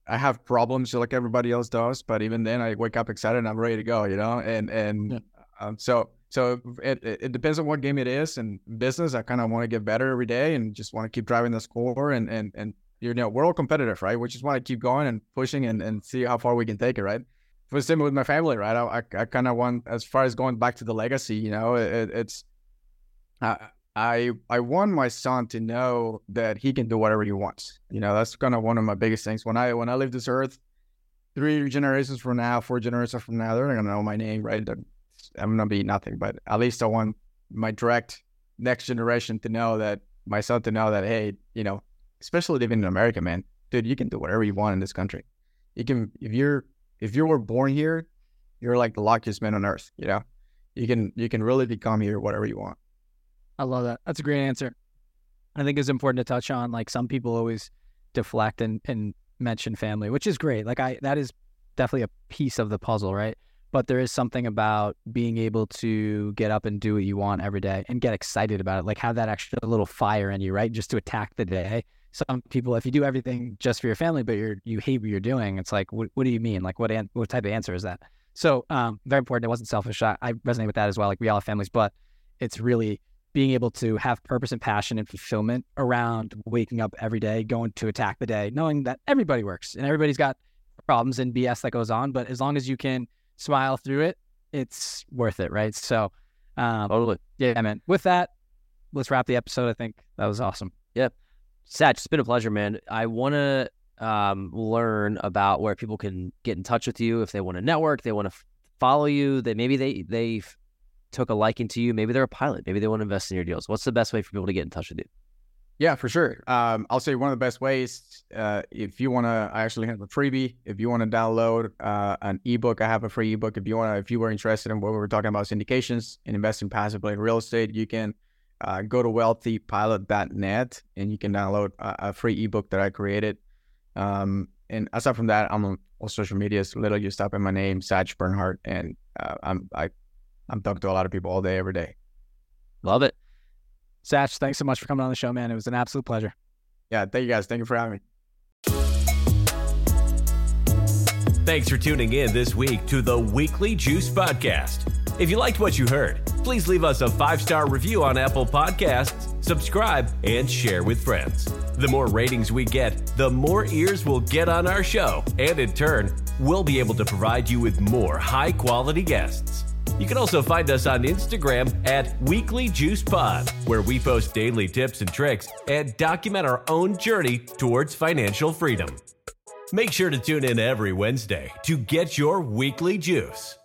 I have problems like everybody else does, but even then I wake up excited and I'm ready to go, you know? And and Yeah. um, so so it, it depends on what game it is and business I kind of want to get better every day and just want to keep driving the score and and and you know, we're all competitive, right? We just want to keep going and pushing and, and see how far we can take it, right? For the same with my family, right? I I, I kind of want as far as going back to the legacy, you know, it, it's I I want my son to know that he can do whatever he wants. You know, that's kind of one of my biggest things. When I when I leave this earth, three generations from now, four generations from now, they're not gonna know my name, right? I'm gonna be nothing, but at least I want my direct next generation to know that my son to know that hey, you know, especially living in America, man, dude, you can do whatever you want in this country. You can if you're if you were born here, you're like the luckiest man on earth. You know, you can you can really become here whatever you want. I love that. That's a great answer. I think it's important to touch on like some people always deflect and, and mention family, which is great. Like I that is definitely a piece of the puzzle, right? But there is something about being able to get up and do what you want every day and get excited about it. Like have that extra little fire in you, right? Just to attack the day. Some people, if you do everything just for your family, but you're you hate what you're doing, it's like, what, what do you mean? Like what an, what type of answer is that? So um, very important. It wasn't selfish. I, I resonate with that as well. Like we all have families, but it's really being able to have purpose and passion and fulfillment around waking up every day, going to attack the day, knowing that everybody works and everybody's got problems and BS that goes on. But as long as you can smile through it, it's worth it, right? So, um, Totally. yeah, man. With that, let's wrap the episode. I think that was awesome. Yep. Satch, it's been a pleasure, man. I want to um, learn about where people can get in touch with you if they want to network, they want to f- follow you. That maybe they they took a liking to you. Maybe they're a pilot. Maybe they want to invest in your deals. What's the best way for people to get in touch with you? Yeah, for sure. Um, I'll say one of the best ways, uh, if you want to, I actually have a freebie. If you want to download uh, an ebook, I have a free ebook. If you want if you were interested in what we were talking about, syndications and investing passively in real estate, you can uh, go to wealthypilot.net and you can download a, a free ebook that I created. Um, and aside from that, I'm on all social medias. Literally, just type in my name, Satch Bernhardt, and uh, I'm I, I'm talking to a lot of people all day, every day. Love it. Satch, thanks so much for coming on the show, man. It was an absolute pleasure. Yeah, thank you guys. Thank you for having me. Thanks for tuning in this week to the Weekly Juice Podcast. If you liked what you heard, please leave us a five star review on Apple Podcasts, subscribe, and share with friends. The more ratings we get, the more ears we'll get on our show, and in turn, we'll be able to provide you with more high quality guests. You can also find us on Instagram at Weekly Juice Pod, where we post daily tips and tricks and document our own journey towards financial freedom. Make sure to tune in every Wednesday to get your weekly juice.